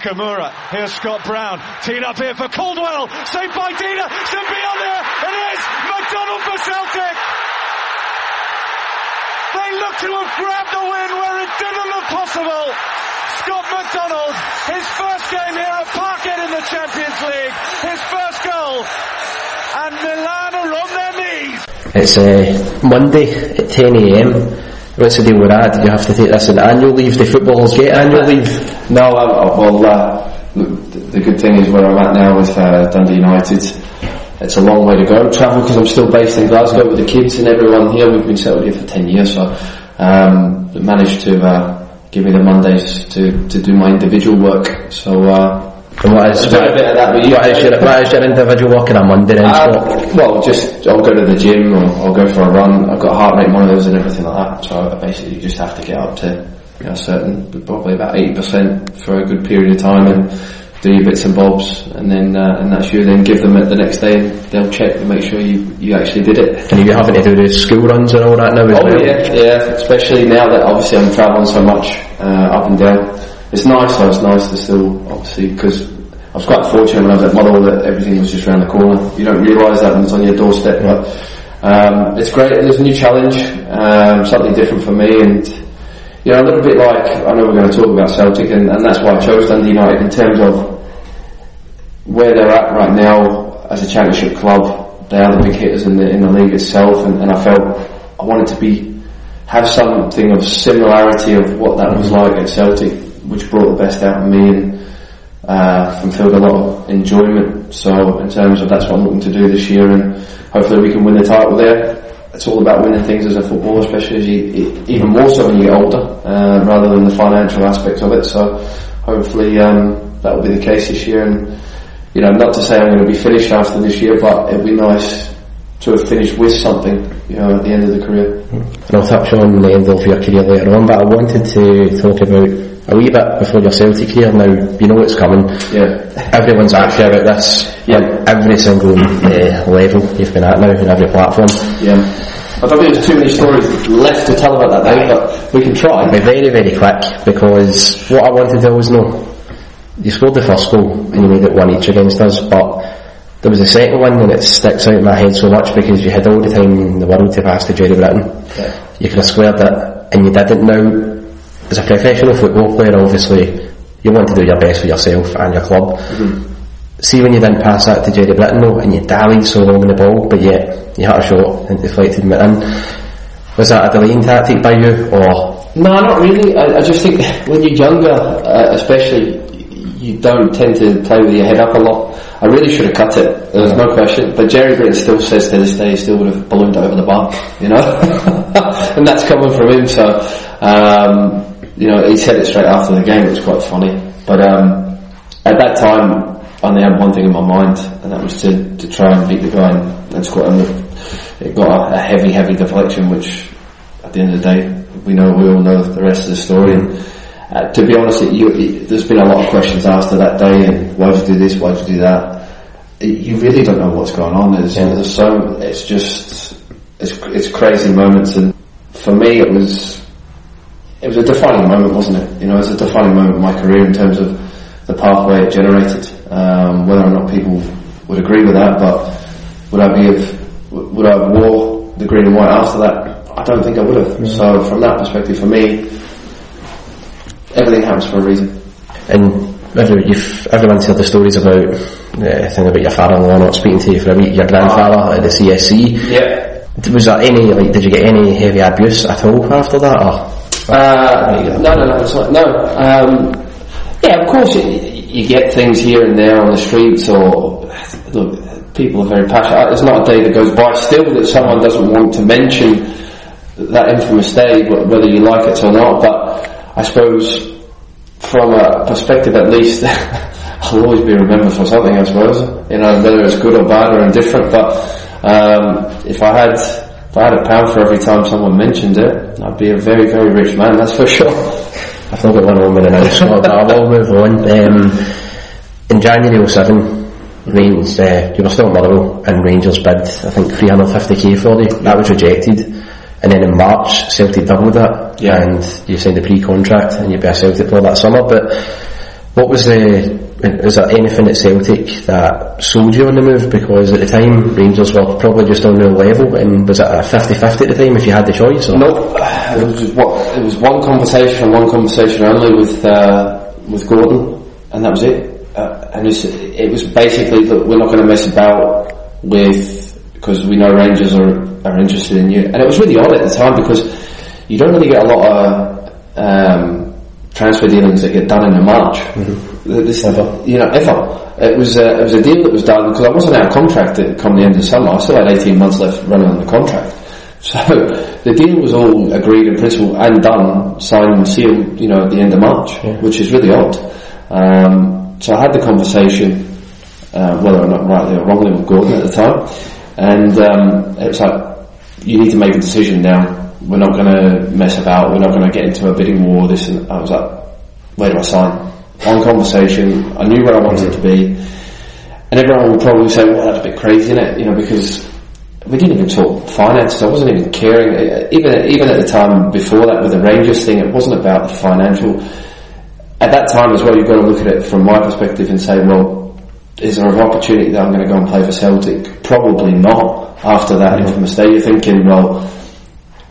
Nakamura. Here's Scott Brown. Teed up here for Caldwell. Saved by Dida. Should be on there. It is McDonald for Celtic. They look to have grabbed the win where it didn't look possible. Scott McDonald, his first game here at Parkhead in the Champions League. His first goal. And Milan are on their knees. It's uh, Monday at 10am. What's the deal with that? You have to take this in annual leave. The footballers get annual leave. No, uh, well, uh, the good thing is where I'm at now with uh, Dundee United. It's a long way to go. Travel because I'm still based in Glasgow with the kids and everyone here. We've been settled here for ten years, so um, managed to uh, give me the Mondays to, to do my individual work. So uh, And what is, I've a bit of that what is your, what is your individual work on a Monday then, Uh, well, just I'll go to the gym or I'll go for a run. I've got heart rate monitors and everything like that. So I basically just have to get up to you know, a certain, probably about eighty percent for a good period of time and do your bits and bobs, and then uh, and that's you. Then give them it the next day, and they'll check to make sure you you actually did it. And are you having to do the school runs and all that now as Oh well? yeah, yeah. Especially now that obviously I'm travelling so much uh, up and down. It's nice though. It's nice to still obviously because I was quite fortunate when I was at Motherwell that everything was just around the corner. You don't realise that when it's on your doorstep, but um, it's great. There's a new challenge, um, something different for me, and you know a little bit like I know we're going to talk about Celtic, and, and that's why I chose Dundee United in terms of where they're at right now as a championship club. They are the big hitters in the in the league itself, and, and I felt I wanted to be have something of similarity of what that was like at Celtic, which brought the best out of me and uh, and filled a lot of enjoyment. So in terms of that's what I'm looking to do this year, and hopefully we can win the title there. It's all about winning things as a footballer, especially as you, even more so when you get older, uh, rather than the financial aspect of it. So hopefully um, that will be the case this year. And you know, not to say I'm going to be finished after this year, but it'd be nice to have finished with something, you know, at the end of the career. And I'll touch on the end of your career later on, but I wanted to talk about a wee bit before your Celtic career. Now, you know what's coming. Yeah. Everyone's after about this. Yeah. Every single uh, level you've been at now, on every platform. Yeah. I don't think there's too many stories left to tell about that day, but we can try. I'll be very, very quick because what I wanted to always know, you scored the first goal and you made it one each against us, but there was a second one and it sticks out in my head so much because you had all the time in the world to pass to Jerry Britton. You could have squared it and you didn't. Now, as a professional football player, obviously, you want to do your best for yourself and your club. See when you didn't pass that to Jerry Britton though, and you dallied so long in the ball, but yet you had a shot and deflected it in. Was that a delaying tactic by you, or No, not really. I, I just think when you're younger, uh, especially, you don't tend to play with your head up a lot. I really should have cut it. There's no question. But Jerry Britton still says to this day he still would have ballooned over the bar, you know? and that's coming from him, so, um, you know, he said it straight after the game, it was quite funny. But, um, at that time, I only had one thing in my mind, and that was to, to try and beat the guy and, and score. And the, it got a, a heavy, heavy deflection, which at the end of the day, we know, we all know the rest of the story. And, uh, to be honest, it, you, it, there's been a lot of questions asked that day, and why did you do this, why did you do that? It, you really don't know what's going on. There's, there's so, it's just, it's, it's crazy moments, and for me, it was, it was a defining moment, wasn't it? You know, it was a defining moment in my career in terms of the pathway it generated. Um, whether or not people would agree with that, but would I be have, would I have wore the green and white after that? I don't think I would have. So mm. from that perspective, for me, everything happens for a reason. And every, you've, everyone's heard the stories about the thing about your father-in-law not speaking to you for a week, your grandfather ah. at the CSC. Yeah. Was there any, like, did you get any heavy abuse at all after that, or? Uh, no, no, no, no. Um, yeah, of course, you, you get things here and there on the streets, or look, people are very passionate. There's not a day that goes by still that someone doesn't want to mention that infamous day, whether you like it or not. But I suppose, from a perspective at least, I'll always be remembered for something. I suppose, you know, whether it's good or bad or indifferent. But um, if I had if I had a pound for every time someone mentioned it, I'd be a very, very rich man, that's for sure. I've not got one on with an ounce, but I will move on. Um, in January 07, Rangers, uh, you were still Motherwell, and Rangers bid, I think, 350k for you. That was rejected. And then in March, Celtic doubled that, Yeah. and you signed a pre-contract, and you'd be a Celtic player that summer. But what was the, is there anything at Celtic that sold you on the move? Because at the time, Rangers were probably just on their level, and was it a 50-50 at the time if you had the choice? Or? Nope. It was what it was one conversation, and one conversation only with uh, with Gordon, and that was it. Uh, and it's, it was basically that we're not going to mess about with because we know Rangers are are interested in you. And it was really odd at the time because you don't really get a lot of um, transfer dealings that get done in a March. This, ever you know, ever. It was uh, it was a deal that was done because I wasn't out of contract at come the end of summer. I still had 18 months left running on the contract. So the deal was all agreed in principle and done, signed and sealed, you know, at the end of March, which is really odd. Um, so I had the conversation, uh, whether or not rightly or wrongly with Gordon at the time, and um, it was like, you need to make a decision now. We're not going to mess about. We're not going to get into a bidding war. This and I was like, where do I sign? One conversation. I knew where I wanted mm-hmm. to be, and everyone would probably say, "Well, that's a bit crazy, isn't it?" You know, because we didn't even talk finance. I wasn't even caring. Even even at the time before that, with the Rangers thing, it wasn't about the financial. At that time as well, you've got to look at it from my perspective and say, well, is there an opportunity that I'm going to go and play for Celtic? Probably not. After that infamous day, you're thinking, well,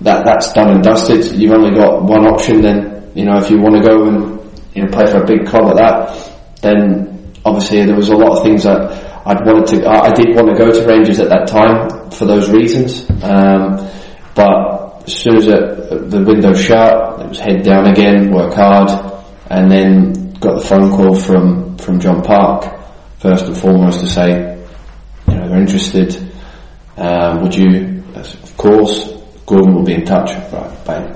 that that's done and dusted. You've only got one option. Then you know if you want to go and you know play for a big club like that, then obviously there was a lot of things that I'd wanted to. I, I did want to go to Rangers at that time for those reasons. Um, but as soon as it, the window shut, it was head down again, work hard, and then got the phone call from from John Park first and foremost to say, you know, they're interested. Um, would you, of course, Gordon will be in touch, right, bang.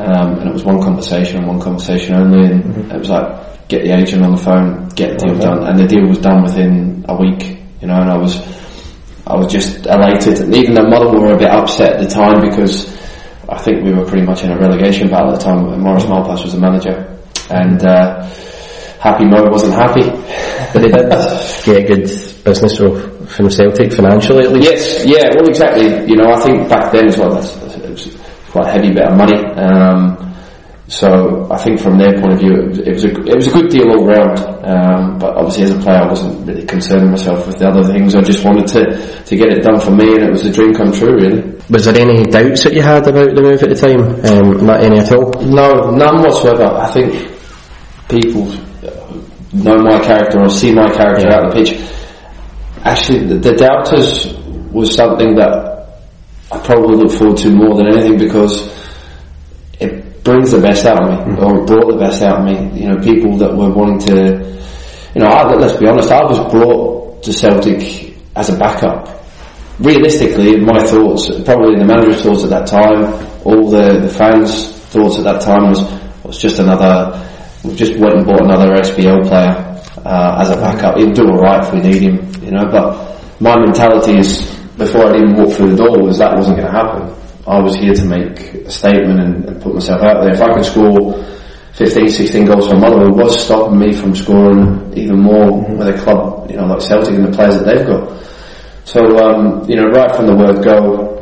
Um, and it was one conversation and one conversation only, and it was like, get the agent on the phone, get the deal done, and the deal was done within a week, you know, and I was, I was just elated, and even though Motherwell were a bit upset at the time because I think we were pretty much in a relegation battle at the time, and Maurice Malpas was the manager, and, uh, Happy Mo wasn't happy. But they did. Get a good business from Celtic financially at least. Yes, yeah, well, exactly. You know, I think back then as well, that's, that's, it was quite a heavy bit of money. Um, so I think from their point of view, it was, it was a it was a good deal all round. Um, but obviously, as a player, I wasn't really concerning myself with the other things. I just wanted to to get it done for me, and it was a dream come true, really. Was there any doubts that you had about the move at the time? Um, not any at all. No, none whatsoever. I think people know my character or see my character out on the pitch. Actually, the, the doubters was something that I probably look forward to more than anything because it brings the best out of me, or it brought the best out of me. You know, people that were wanting to, you know, I, let's be honest, I was brought to Celtic as a backup. Realistically, my thoughts, probably the manager's thoughts at that time, all the, the fans' thoughts at that time was was just another. We just went and bought another SPL player uh, as a backup. He'll do all right if we need him, you know. But my mentality is before I'd even walked through the door was that wasn't going to happen. I was here to make a statement and, and put myself out there. If I could score 15, 16 goals for Motherwell, what's stopping me from scoring even more with a club, you know, like Celtic and the players that they've got? So, um, you know, right from the word go,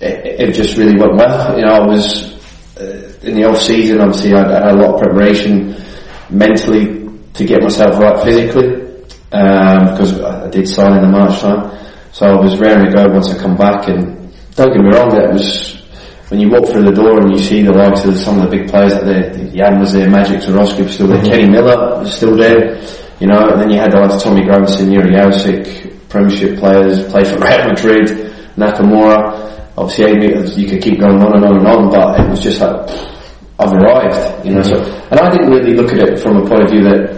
it, it just really went well. You know, I was uh, in the off season. Obviously, I, I had a lot of preparation mentally to get myself right physically um, because I did sign in the March time. So I was raring to go once I come back. And don't get me wrong, that was when you walk through the door and you see the likes of some of the big players that there, Jan was there, Maciej Zurawski was still there, Kenny mm-hmm. Miller was still there, you know, and then you had the likes of Tommy Gravesen, Jiri Jarosik, Premiership players, played for Real Madrid, Nakamura, obviously you could keep going on and on and on, but it was just like, I've arrived, you know, so, mm-hmm. and I didn't really look at it from a point of view that,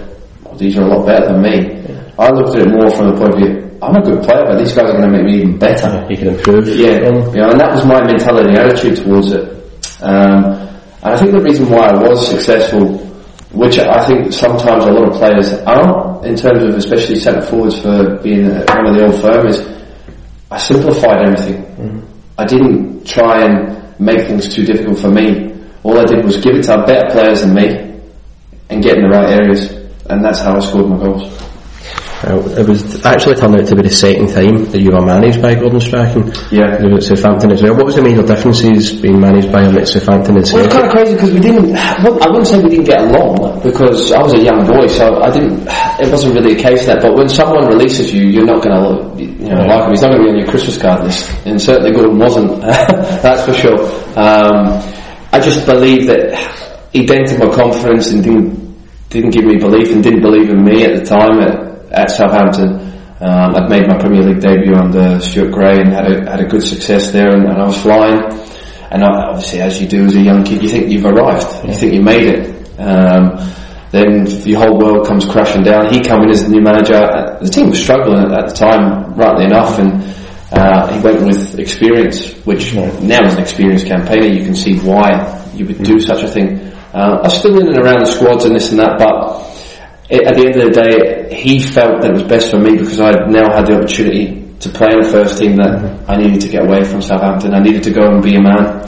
oh, these are a lot better than me. I looked at it more from the point of view, I'm a good player, but these guys are going to make me even better. You can improve. Yeah, yeah, and that was my mentality, attitude towards it. Um, and I think the reason why I was successful, which I think sometimes a lot of players aren't, in terms of especially centre forwards for being one of the old firm, is I simplified everything. Mm-hmm. I didn't try and make things too difficult for me. All I did was give it to better players than me and get in the right areas, and that's how I scored my goals. Uh, it was actually turned out to be the second time that you were managed by Gordon Strachan. Yeah. You were at Southampton as well. What was the major differences being managed by him at Southampton and Well, it's kind of crazy because we didn't, well, I wouldn't say we didn't get along because I was a young boy, so I didn't, it wasn't really a case of that. But when someone releases you, you're not going to, you know, like him. He's not going to be on your Christmas card list. And certainly Gordon wasn't, that's for sure. Um, I just believe that he dented my confidence and didn't, didn't give me belief and didn't believe in me at the time. At, at Southampton. Um, I'd made my Premier League debut under Stuart Gray and had a, had a good success there and, and I was flying. And I, obviously as you do as a young kid, you think you've arrived. You think you made it. Um, then the whole world comes crashing down. He come in as the new manager. The team was struggling at, at the time, rightly enough, and uh, he went with experience, which now as an experienced campaigner, you can see why you would do such a thing. Uh, I was still in and around the squads and this and that, but at the end of the day, he felt that it was best for me because I now had the opportunity to play in the first team that I needed to get away from Southampton. I needed to go and be a man,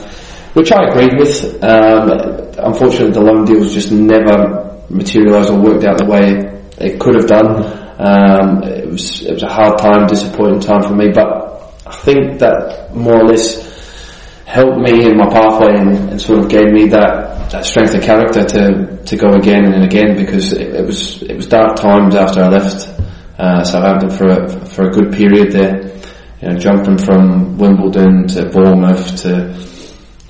which I agreed with. Um, unfortunately, the loan deals just never materialised or worked out the way it could have done. Um, it was it was a hard time, disappointing time for me, but I think that more or less helped me in my pathway and, and, sort of gave me that, that strength of character to, to go again and again because it, it was it was dark times after I left uh, Southampton for a, for a good period there. You know, jumping from Wimbledon to Bournemouth to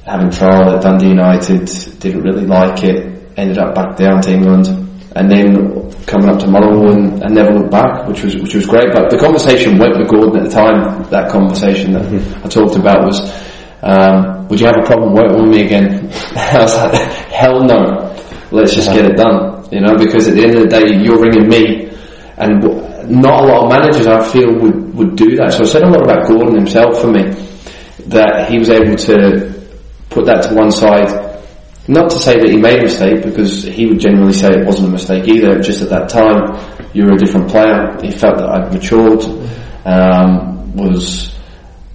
having trial at Dundee United, didn't really like it. Ended up back down to England, and then coming up to Motherwell and, and, never looked back, which was which was great. But the conversation went with Gordon at the time. That conversation that I talked about was um, would you have a problem working with me again? I was like, hell no. Let's just get it done. You know, because at the end of the day, you're ringing me, and not a lot of managers I feel would would do that. So I said a lot about Gordon himself for me, that he was able to put that to one side. Not to say that he made a mistake, because he would generally say it wasn't a mistake either. Just at that time, you were a different player. He felt that I'd matured, um, was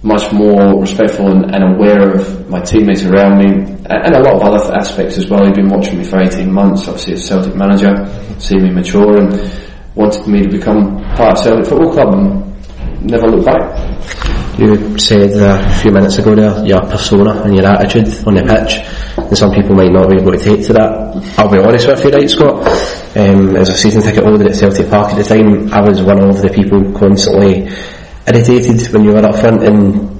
much more respectful and, and, aware of my teammates around me and, a lot of other aspects as well. He'd been watching me for 18 months, obviously as Celtic manager, seeing me mature and wanted me to become part of Celtic Football Club and never look back. You said a few minutes ago there, your persona and your attitude on the pitch, and some people might not be able to take to that. I'll be honest with you, right, Scott? Um, as a season ticket holder at Celtic Park at the time, I was one of the people constantly irritated when you were up front and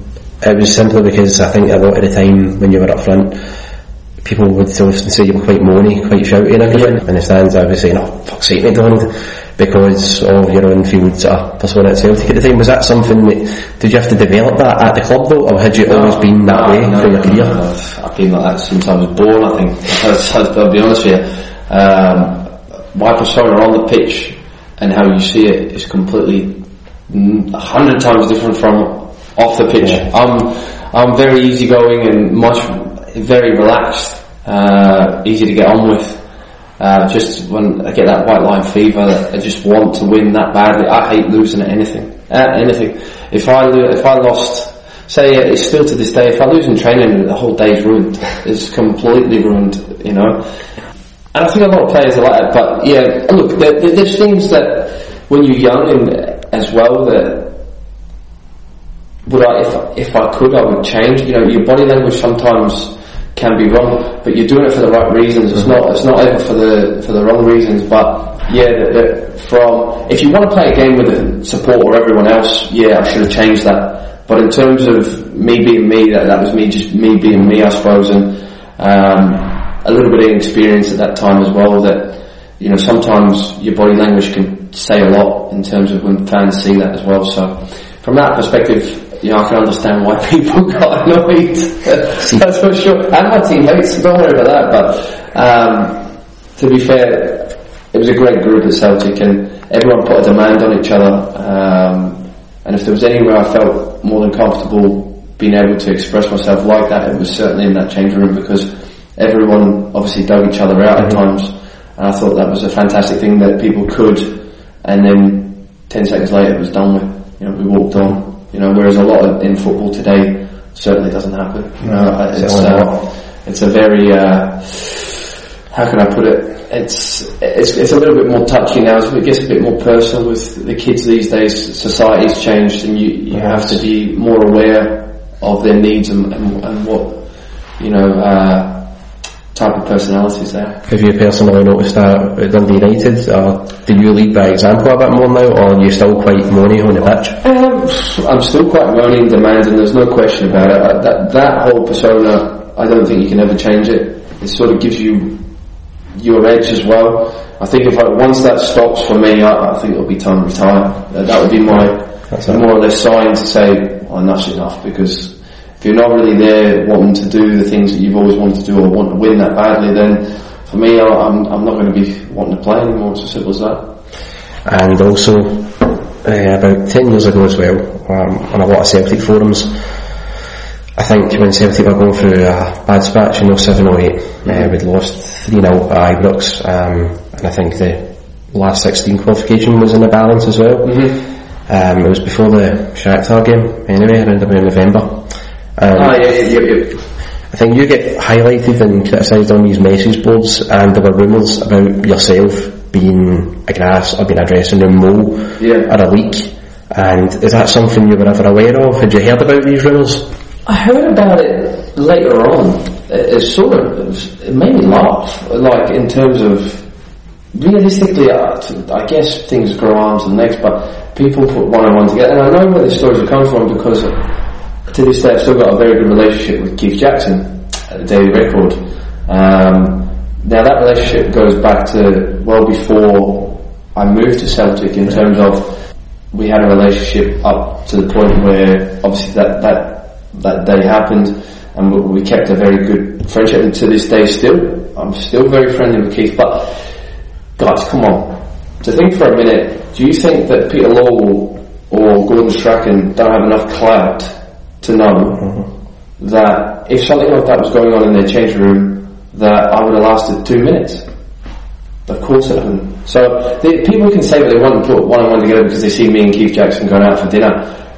it was simply because I think a lot of the time when you were up front people would often say you were quite moany, quite shouty and everything. Yeah. In the stands I was saying, oh fuck's sake McDonald because of your own field uh, persona at Celtic at the time. Was that something that, did you have to develop that at the club though or had you no, always been that no, way no, for your career? I've been like that since I was born I think, I'll be honest with you. Um, my persona on the pitch and how you see it is completely a hundred times different from off the pitch. Yeah. I'm I'm very easygoing and much very relaxed, uh, easy to get on with. Uh, just when I get that white line fever, I just want to win that badly. I hate losing at anything. At anything. If I lo- if I lost, say it's still to this day, if I lose in training, the whole day's ruined. It's completely ruined. You know. And I think a lot of players are like that. But yeah, look, there, there's things that when you're young and as well that would I, if, if I could, I would change. You know, your body language sometimes can be wrong, but you're doing it for the right reasons. It's not, it's not ever for the, for the wrong reasons, but yeah, that, that from, if you want to play a game with support or everyone else, yeah, I should have changed that. But in terms of me being me. That that was me, just me being me, I suppose, and um, a little bit of experience at that time as well. That you know sometimes your body language can say a lot in terms of when fans see that as well. So from that perspective. You know, I can understand why people got annoyed. That's for sure. And my teammates, don't worry about that. But um, to be fair, it was a great group at Celtic, and everyone put a demand on each other. Um, and if there was anywhere I felt more than comfortable being able to express myself like that, it was certainly in that changing room because everyone obviously dug each other out at times. And I thought that was a fantastic thing that people could. And then ten seconds later, it was done with. You know, we walked on. You know, whereas a lot of, in football today certainly doesn't happen. You know, it's uh, it's a very uh, how can I put it? It's, it's it's a little bit more touchy now. It gets a bit more personal with the kids these days. Society's changed, and you you have to be more aware of their needs and, and, and what you know uh, type of personalities they are. Have you personally noticed that at Dundee United? Or do you lead by example a bit more now, or are you still quite moany on the pitch? Um, I'm still quite moaning, demanding. There's no question about it. Uh, That that whole persona, I don't think you can ever change it. It sort of gives you your edge as well. I think if I, once that stops for me, I, I think it'll be time to retire. Uh, that would be my more or less sign to say, oh, enough's enough. Because if you're not really there wanting to do the things that you've always wanted to do or want to win that badly, then for me, I, I'm I'm not going to be wanting to play anymore. It's as simple as that. And also, uh, about 10 years ago as well, um, on a lot of Celtic forums, I think when Celtic were going through a bad patch in 07 08, uh, we'd lost 3 0 at Ibrox, um, and I think the last 16 qualification was in the balance as well. Um, it was before the Shakhtar game, anyway, around about November. Ah, yeah, yeah, yeah. I think you get highlighted and criticised on these message boards, and there were rumours about yourself being a grass or being a dressing room mole Yeah. or a leak. And is that something you were ever aware of? Had you heard about these rumours? I heard about it later on. It, it sort of it, was, it made me laugh. Like in terms of realistically, I, I guess things grow arms and legs, but people put one and one together. And I know where the stories are coming from because to this day I've still got a very good relationship with Keith Jackson at the Daily Record. Um, now that relationship goes back to well before I moved to Celtic in terms of we had a relationship up to the point where obviously that that that day happened and we, we kept a very good friendship and to this day still I'm still very friendly with Keith. But guys come on. To think for a minute do you think that Peter Lawwell or Gordon Strachan don't have enough clout to know that if something like that was going on in their change room that I would have lasted two minutes of course it hasn't. So people can say what they want and put one on one together because they see me and Keith Jackson going out for dinner.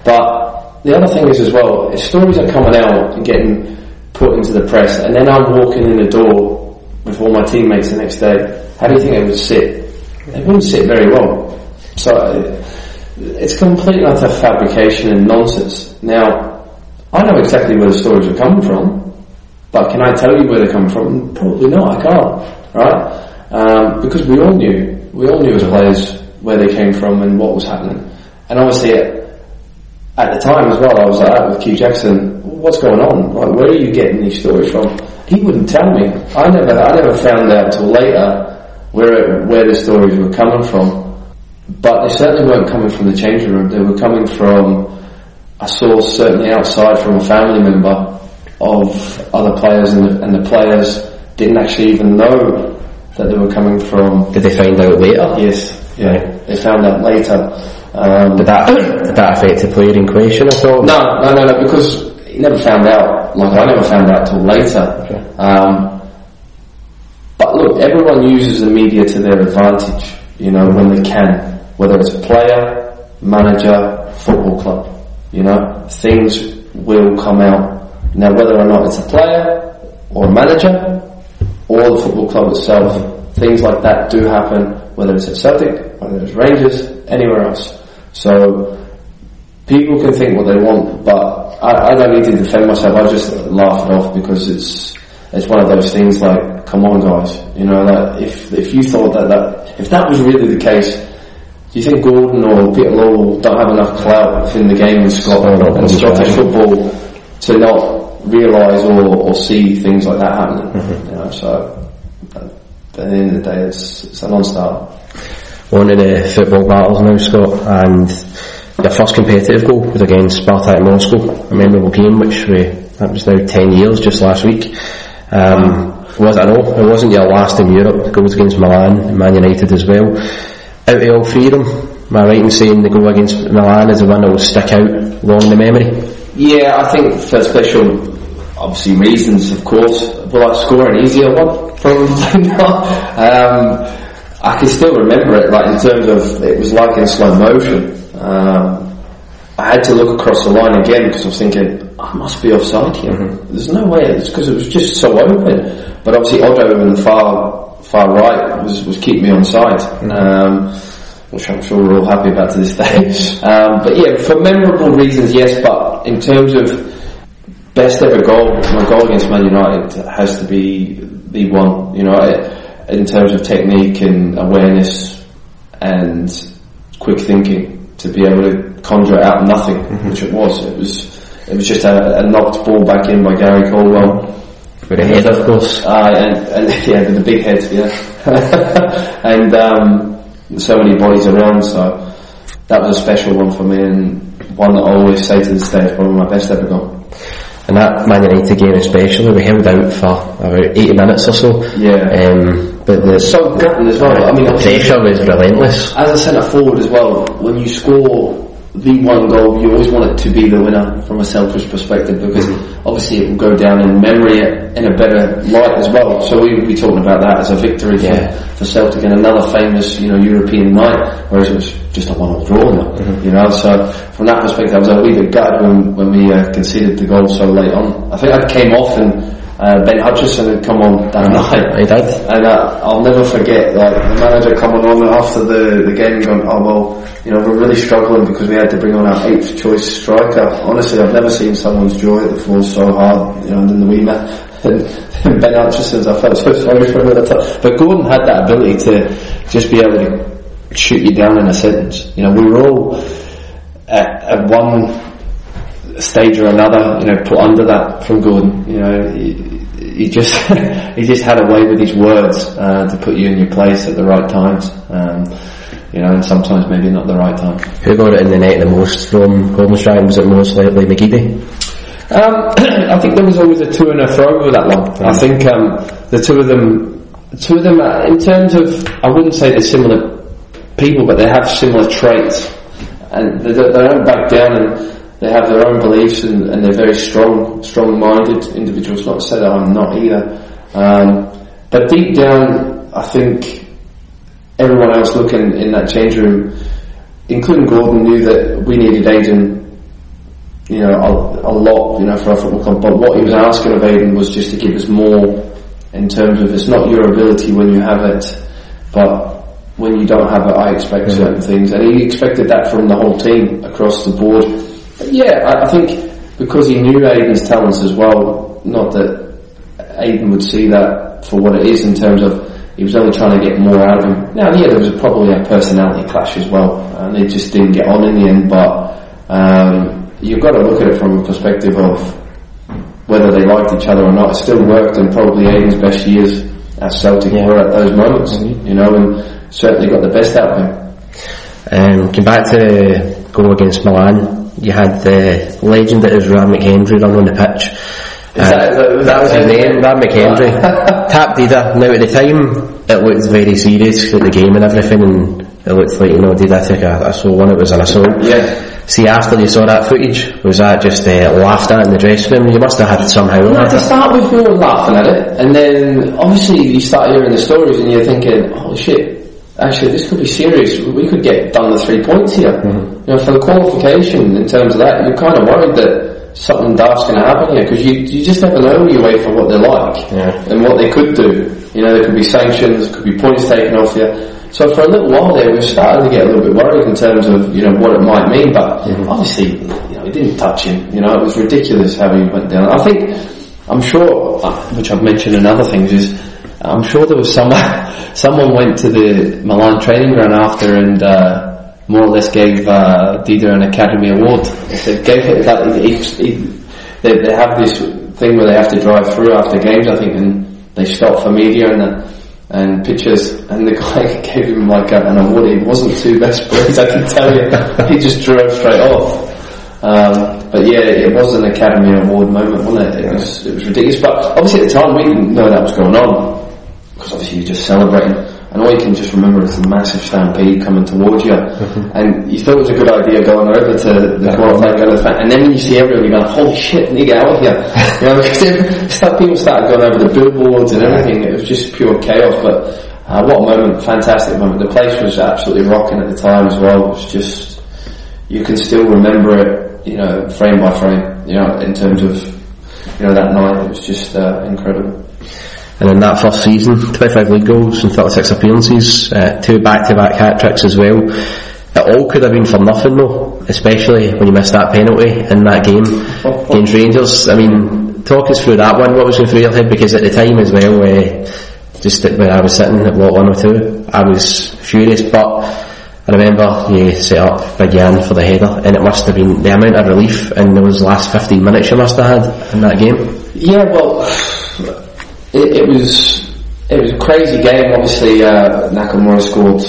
But the other thing is as well, if stories are coming out and getting put into the press, and then I'm walking in the door with all my teammates the next day, how do you think it would sit? It wouldn't sit very well. So it's complete utter fabrication and nonsense. Now, I know exactly where the stories are coming from, but can I tell you where they're coming from? Probably not. I can't. Right? Um, because we all knew, we all knew as players where they came from and what was happening. And obviously, at, at the time as well, I was like with Keith Jackson. What's going on? Like, where are you getting these stories from? He wouldn't tell me. I never, I never found out till later where where the stories were coming from. But they certainly weren't coming from the changing room. They were coming from a saw certainly outside from a family member of other players, and the, and the players didn't actually even know that they were coming from. Did they find out later? Yes, yeah, they found out later. Um, Did that, did that affect the player in question at all? no, no, no, no, because he never found out. Like I never found out till later. Okay. Um, but look, everyone uses the media to their advantage. You know, when they can, whether it's player, manager, football club. You know, things will come out. Now, whether or not it's a player or a manager or the football club itself, things like that do happen. Whether it's at Celtic, whether it's Rangers, anywhere else. So people can think what they want, but I, I don't need to defend myself. I just laugh it off because it's it's one of those things like, come on, guys, you know, like if if you thought that that if that was really the case, do you think Gordon or Peter Lawwell don't have enough clout within the game in Scotland Oh, and Scottish right. football to not realise or, or see things like that happening. Mm-hmm. You know, so at the end of the day, it's, it's a non-starter. One of the football battles now, Scott, and your first competitive goal was against Spartak Moscow, a memorable game which we, that was now 10 years just last week. Um, was I know it wasn't your last in Europe, goals against Milan Man United as well. Out of all three of them, am I right in saying the goal against Milan is the one that will stick out long in the memory? Yeah, I think for special, obviously reasons, of course. but I score an easier one? Probably not. Um, I can still remember it, like in terms of it was like in slow motion. Um, I had to look across the line again because I was thinking I must be offside here. Mm-hmm. There's no way. It's because it was just so open. But obviously Oddo in the far far right was was keeping me on side. Um, which I'm sure we're all happy about to this day. Um, but yeah, for memorable reasons, yes. But in terms of best ever goal, my goal against Man United has to be the one. You know, in terms of technique and awareness and quick thinking to be able to conjure it out of nothing, mm-hmm. which it was. It was it was just a, a, knocked ball back in by Gary Caldwell. Head, of course. Uh, and, and yeah, the big head, yeah. and um, so many bodies around, so that was a special one for me and one that I always say to this day is probably my best ever goal. And that Man United game especially, we held out for about 80 minutes or so. Yeah. Um, but the, so gutting as well. I mean, the pressure was relentless. As a centre forward as well, when you score the one goal, you always want it to be the winner from a selfish perspective because obviously it will go down in memory in a better light as well. So we would be talking about that as a victory yeah. for, for Celtic and another famous, you know, European night, whereas it was just a one-off draw now, mm-hmm. you know. So from that perspective, I was a wee bit gutted when, when we uh, conceded the goal so late on. I think I came off and uh, Ben Hutchinson had come on that night. He did. And uh, I'll never forget, like, the manager coming on after the, the game and going, oh well, you know, we're really struggling because we had to bring on our eighth choice striker. Honestly, I've never seen someone's joy that falls so hard, you know, and then the wee man. And Ben Hutchinson's, I felt so sorry for him at the time. But Gordon had that ability to just be able to shoot you down in a sentence. You know, we were all at, at one stage or another, you know, put under that from Gordon. You know, he, he just he just had a way with his words uh, to put you in your place at the right times. Um, you know, and sometimes maybe not the right time. Who got it in the net the most from Gordon Strachan? Was it most likely McGeady? Um, I think there was always a two and a throw with that one. Mm. I think um, the two of them, two of them, uh, in terms of, I wouldn't say they're similar people, but they have similar traits, and they, they don't back down and they have their own beliefs and, and they're very strong, strong-minded individuals. Not to say that I'm not either, um, but deep down, I think everyone else looking in that change room, including Gordon, knew that we needed Aiden, you know, a, a lot, you know, for our football club. But what he was asking of Aiden was just to give us more in terms of it's not your ability when you have it, but when you don't have it, I expect mm-hmm. certain things, and he expected that from the whole team across the board yeah, I, I, think because he knew Aiden's talents as well, not that Aiden would see that for what it is in terms of he was only trying to get more out of him. Now, yeah, there was probably a personality clash as well, and they just didn't get on in the end, but um, you've got to look at it from a perspective of whether they liked each other or not. It still worked, and probably Aiden's best years at Celtic yeah. were at those moments, mm-hmm. you know, and certainly got the best out of him. Um, come back to go against Milan you had the legend that is Rab McHendry run on the pitch. Uh, that, that, was his name, Rab McHendry. Tapped Dida. Now at the time, it looked very serious at the game and everything, and it looked like, you know, Dida took a, a soul one, it was an assault. Yeah. See, after you saw that footage, was that just uh, laughed at in the dressing room? You must have had somehow. No, to start with, we were laughing at it, and then obviously you start hearing the stories, and you're thinking, "Oh shit, actually this could be serious. We could get done the three points here. Mm-hmm. You know, for the qualification in terms of that, you're kind of worried that something daft's going to happen here because you you just never know your way for what they're like yeah. and what they could do. You know, there could be sanctions, could be points taken off you. So for a little while there, we started to get a little bit worried in terms of you know what it might mean. But mm-hmm. obviously, you know, it didn't touch him. You know, it was ridiculous how he went down. I think, I'm sure, which I've mentioned in other things, is I'm sure there was someone someone went to the Milan training ground after and uh, more or less gave uh, Dida an Academy Award. He said gave it that he, he, they, they have this thing where they have to drive through after games, I think, and they stop for media and the, and pictures, and the guy gave him like an award. He wasn't too best pleased, I can tell you. he just drove straight off. Um, but yeah, it was an Academy Award moment, wasn't it? It was, it was ridiculous. But obviously at the time we didn't know that was going on because obviously you're just celebrating, and all you can just remember is the massive stampede coming towards you, and you thought it was a good idea going over to the qualifying, going to the fan, and then when you see everyone, you're going, "Holy shit, I need to get out of here!" you know, because people started going over the billboards and everything. It was just pure chaos, but. Uh, what a moment, fantastic moment. The place was absolutely rocking at the time as well. It was just, you can still remember it, you know, frame by frame, you know, in terms of, you know, that night. It was just uh, incredible. And in that first season, 25 league goals and 36 appearances, uh, two back-to-back hat-tricks as well. It all could have been for nothing though, especially when you missed that penalty in that game against Rangers. I mean, talk us through that one, what was going through your head, because at the time as well, uh, just when I was sitting at what 102, I was furious, but I remember you set up Big Jan for the header, and it must have been the amount of relief in those last 15 minutes you must have had in that game. Yeah, well, it, it was it was a crazy game. Obviously, uh, Nakamura scored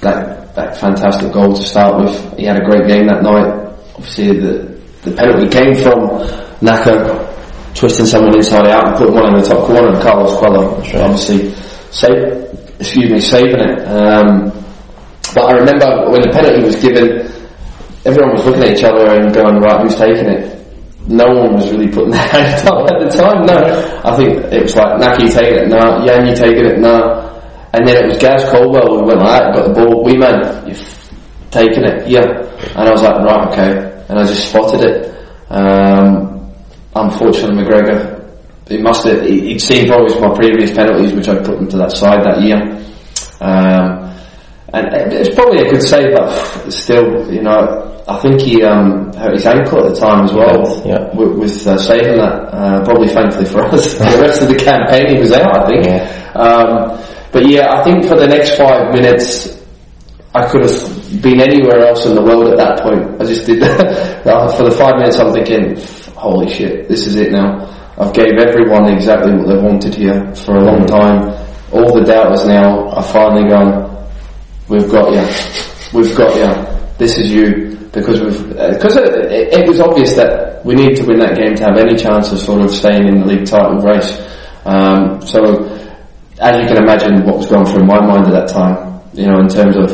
that that fantastic goal to start with. He had a great game that night. Obviously, the the penalty came from Naka twisting someone inside out and putting one in the top corner, and Carlos Cuéllar obviously save, excuse me, saving it. Um, but I remember when the penalty was given, everyone was looking at each other and going, right, who's taking it? No one was really putting their hands up at the time. No, I think it was like Naki taking it. Jan you taking it, no. And then it was Gaz Caldwell who went like that, got the ball. We man, you've taken it, yeah. And I was like, right, okay. And I just spotted it. Um, unfortunately, McGregor, he must have. He'd seen probably my previous penalties, which I put him to that side that year. And it's probably a good save, but still, you know, I think he um, hurt his ankle at the time as well yeah. with, with uh, saving that. Uh, probably thankfully for us, the rest of the campaign he was out. I think. Yeah. Um, but yeah, I think for the next five minutes, I could have been anywhere else in the world at that point. I just did that. for the five minutes. I'm thinking, holy shit, this is it now. I've gave everyone exactly what they wanted here for a long time. All the doubt doubters now are finally gone. We've got you. We've got you. This is you because we've because uh, it, it, was obvious that we need to win that game to have any chance of sort of staying in the league title race. Um, so, as you can imagine, what was going through my mind at that time, you know, in terms of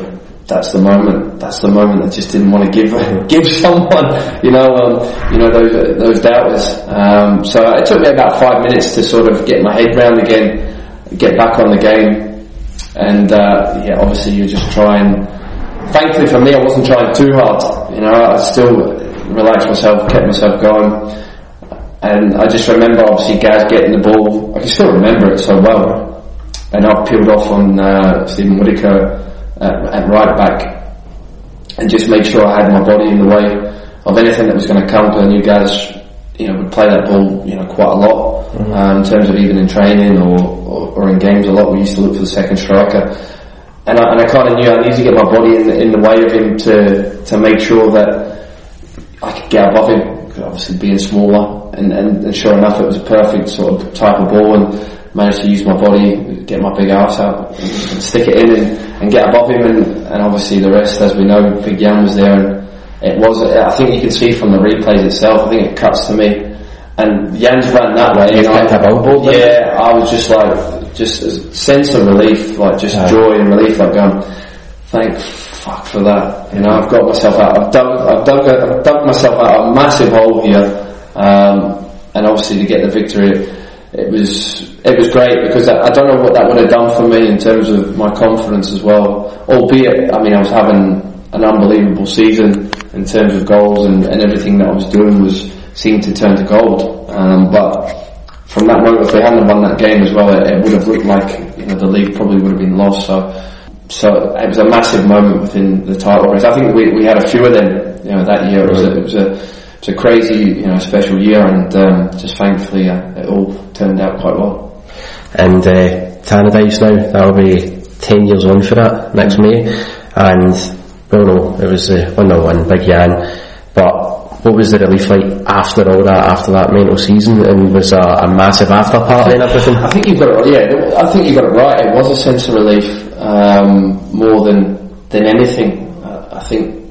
that's the moment, that's the moment I just didn't want to give give someone, you know, um, you know those those doubters. Um, so it took me about five minutes to sort of get my head round again, get back on the game, and uh, yeah, obviously you just try and thankfully for me, I wasn't trying too hard. You know, I still relaxed myself, kept myself going. And I just remember obviously Gaz getting the ball. I can still remember it so well. And I peeled off on uh, Steven Whittaker at, at right back and just made sure I had my body in the way of anything that was going to come. Because I knew Gaz, you know, would play that ball, you know, quite a lot mm-hmm. um, in terms of even in training or, or, or in games a lot. We used to look for the second striker and I, and I kind of knew I needed to get my body in the, in the way of him to to make sure that I could get above him. Obviously, being smaller, and, and, and sure enough, it was a perfect sort of type of ball, and managed to use my body, get my big ass out, and, and stick it in, and, and get above him, and, and obviously the rest, as we know, Big Jan was there, and it was. I think you can see from the replays itself. I think it cuts to me, and Jan's ran that way. You know, yeah, I was just like just a sense of relief, like just yeah. joy and relief, like going, thank fuck for that. You know, I've got myself out. I've dug, I've dug, I've dug myself out a massive hole here, um, and obviously to get the victory, it was it was great because I, I don't know what that would have done for me in terms of my confidence as well. Albeit, I mean, I was having an unbelievable season in terms of goals and, and everything that I was doing was seemed to turn to gold. Um, but from that moment, if they hadn't won that game as well, it, it, would have looked like you know the league probably would have been lost. So, so it was a massive moment within the title race. I think we, we had a few of them, you know, that year. It was a, it was a, it was a crazy, you know, special year, and um, just thankfully uh, it all turned out quite well. And uh, Tannadice now, that'll be ten years on for that next May, and well, no, it was one 0 one Big Jan, but what was the relief like after all that, after that mental season, and was a, a massive after party and everything? I think you've got it. Yeah, I think you got it right. It was a sense of relief um, more than than anything. Uh, I think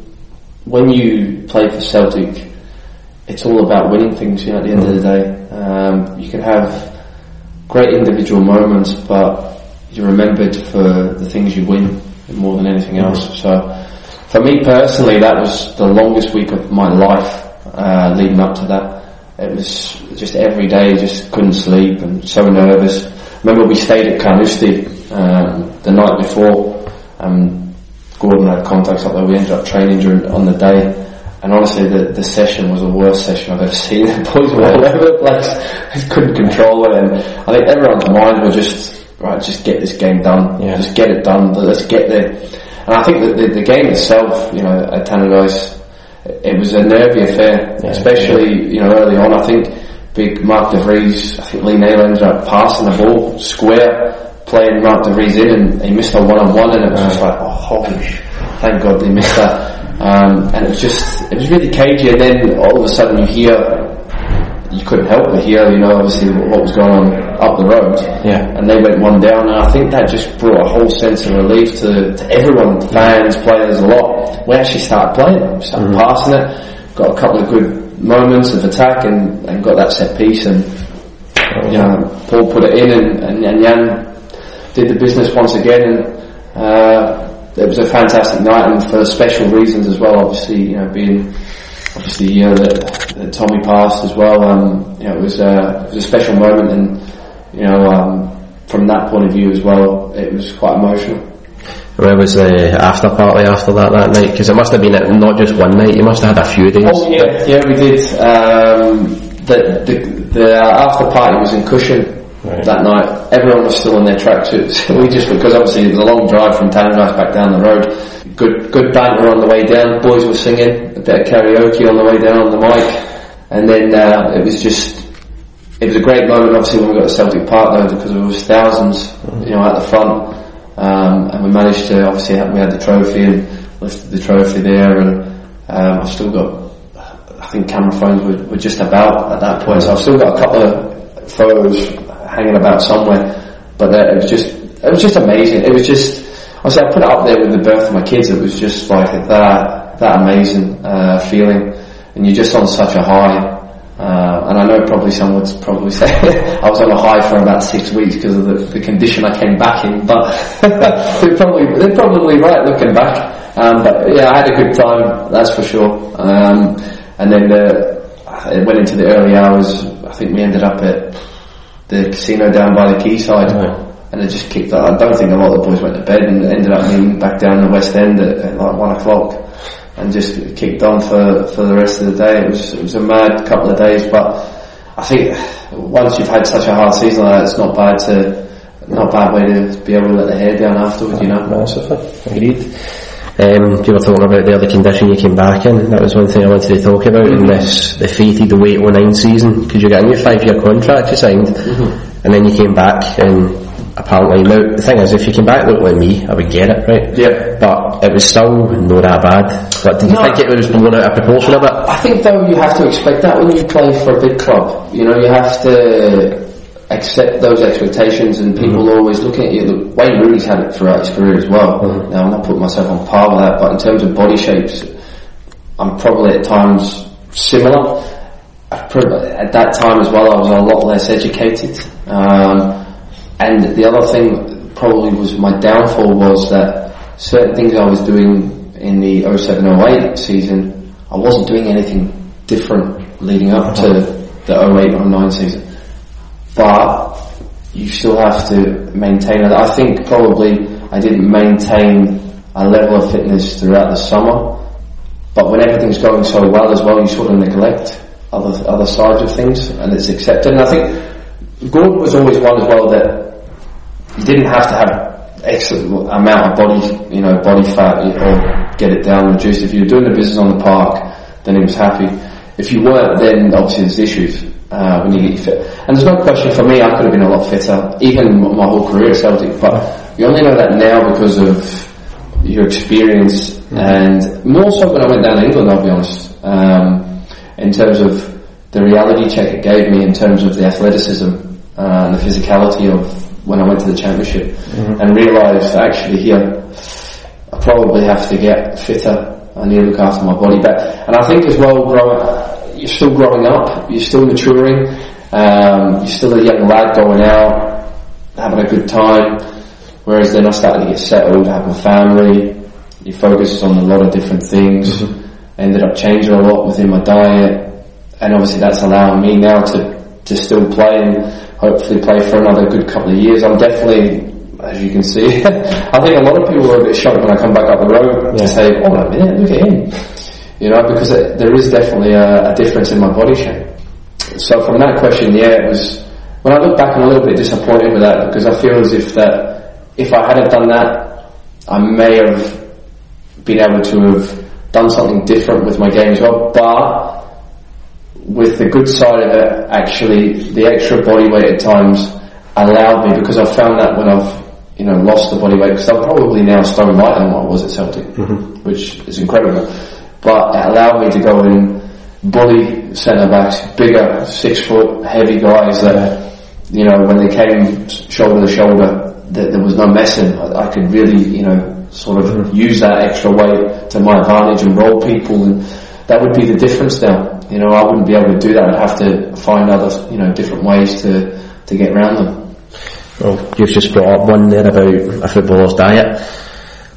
when you play for Celtic, it's all about winning things. You know, at the end of the day, um, you can have great individual moments, but you're remembered for the things you win more than anything else. So, for me personally, that was the longest week of my life uh, leading up to that. It was just every day, just couldn't sleep and so nervous. Remember, we stayed at Carnoustie um, the night before. Um, Gordon had contacts up there. We ended up training during on the day. And honestly, the, the session was the worst session I've ever seen. The boys were all over the place. Just couldn't control it. And I think everyone's mind were just, right, just get this game done. Yeah. Just get it done. Let's get there. And I think that the, the game itself, you know, at Tannadice, it was a nervy affair, Yeah. especially, you know, early on. I think big Mark De Vries, I think Lee Naylor ended up passing the ball square, playing Mark De Vries in, and he missed a one-on-one, and it was just like, oh, holy thank God they missed that. Um, and it was just, it was really cagey, and then all of a sudden you hear, you couldn't help but hear, you know, obviously what was going on up the road. Yeah. And they went one down, and I think that just brought a whole sense of relief to, to everyone, fans, players, a lot. We actually started playing, we started passing it, got a couple of good moments of attack, and, and got that set piece, and you know, Paul put it in, and, and, and Jan did the business once again, and uh, it was a fantastic night, and for special reasons as well. Obviously, you know, being obviously the year that, that Tommy passed as well. Um, you know, it was a it was a special moment, and you know, um, from that point of view as well, it was quite emotional. Where was the after party after that that night? Because it must have been not just one night. You must have had a few days. Oh yeah, yeah, we did. Um, the the the after party was in Cushion. Right. That night, everyone was still in their tracksuits. we just because obviously it was a long drive from Tannadice back down the road. Good good banter on the way down. Boys were singing a bit of karaoke on the way down on the mic, and then uh, it was just it was a great moment. Obviously, when we got to Celtic Park though, because there was thousands, you know, at the front, um, and we managed to obviously have, we had the trophy and lifted the trophy there, and um, I've still got I think camera phones were, were just about at that point, so I've still got a couple of photos hanging about somewhere. But uh, it was just, it was just amazing. It was just, obviously I put it up there with the birth of my kids. It was just like that, that amazing uh, feeling, and you're just on such a high. Uh, and I know probably some would probably say I was on a high for about six weeks because of the, the condition I came back in, but they're probably they're probably right looking back. Um, but yeah, I had a good time, that's for sure. Um, and then the, it went into the early hours. I think we ended up at the casino down by the quayside. And it just kicked off. I don't think a lot of the boys went to bed and ended up being back down the West End at, at like one o'clock, and just kicked on for for the rest of the day. It was it was a mad couple of days, but I think once you've had such a hard season like that, it's not bad to not a bad way to be able to let the hair down afterwards, you know. Massively. Agreed. Um, you were talking about the other condition you came back in. That was one thing I wanted to talk about in this the fated the 0809 season because you got a new five year contract you signed, and then you came back and apparently now the thing is if you came back looking like me I would get it right. Yeah. But it was still not that bad. But did you No. think it was blown out of proportion a bit? I think though you have to expect that when you play for a big club. You know, you have to accept those expectations and people are always looking at you. The Wayne Rooney's had it throughout his career as well. Now I'm not putting myself on par with that, but in terms of body shapes, I'm probably at times similar. At that time as well, I was a lot less educated. Um, and the other thing probably was my downfall was that certain things I was doing in the 07-08 season, I wasn't doing anything different leading up to the 08-09 season. But you still have to maintain it. I think probably I didn't maintain a level of fitness throughout the summer. But when everything's going so well as well, you sort of neglect other other sides of things, and it's accepted. And I think Gordon was always one as well that you didn't have to have excellent amount of body, you know, body fat or get it down reduced. If you were doing the business on the park, then he was happy. If you weren't, then obviously there's issues uh, when you get fit. And there's no question for me, I could have been a lot fitter, even my whole career at Celtic. But you only know that now because of your experience, and more so when I went down to England. I'll be honest. Um, in terms of the reality check it gave me in terms of the athleticism uh, and the physicality of when I went to the championship and realised actually here I probably have to get fitter. I need to look after my body better. And I think as well, growing, you're still growing up, you're still maturing, um, you're still a young lad going out, having a good time. Whereas then I started to get settled, have a family. You focus on a lot of different things. Ended up changing a lot within my diet, and obviously that's allowing me now to to still play and hopefully play for another good couple of years. I'm definitely, as you can see, I think a lot of people are a bit shocked when I come back up the road to say, "Oh, a minute, look at him," you know, because it, there is definitely a, a difference in my body shape. So from that question, yeah, it was. When I look back, I'm a little bit disappointed with that because I feel as if that if I hadn't done that, I may have been able to have done something different with my game as well. But with the good side of it, actually, the extra body weight at times allowed me because I found that when I've you know lost the body weight because I'm probably now stone lighter than what I was at Celtic, mm-hmm. which is incredible. But it allowed me to go and bully centre backs, bigger, six foot, heavy guys that you know when they came shoulder to shoulder, that there was no messing. I, I could really you know sort of mm-hmm. use that extra weight to my advantage and roll people and that would be the difference now. You know, I wouldn't be able to do that. I'd have to find other, you know, different ways to, to get around them. Well, you've just brought up one there about a footballer's diet.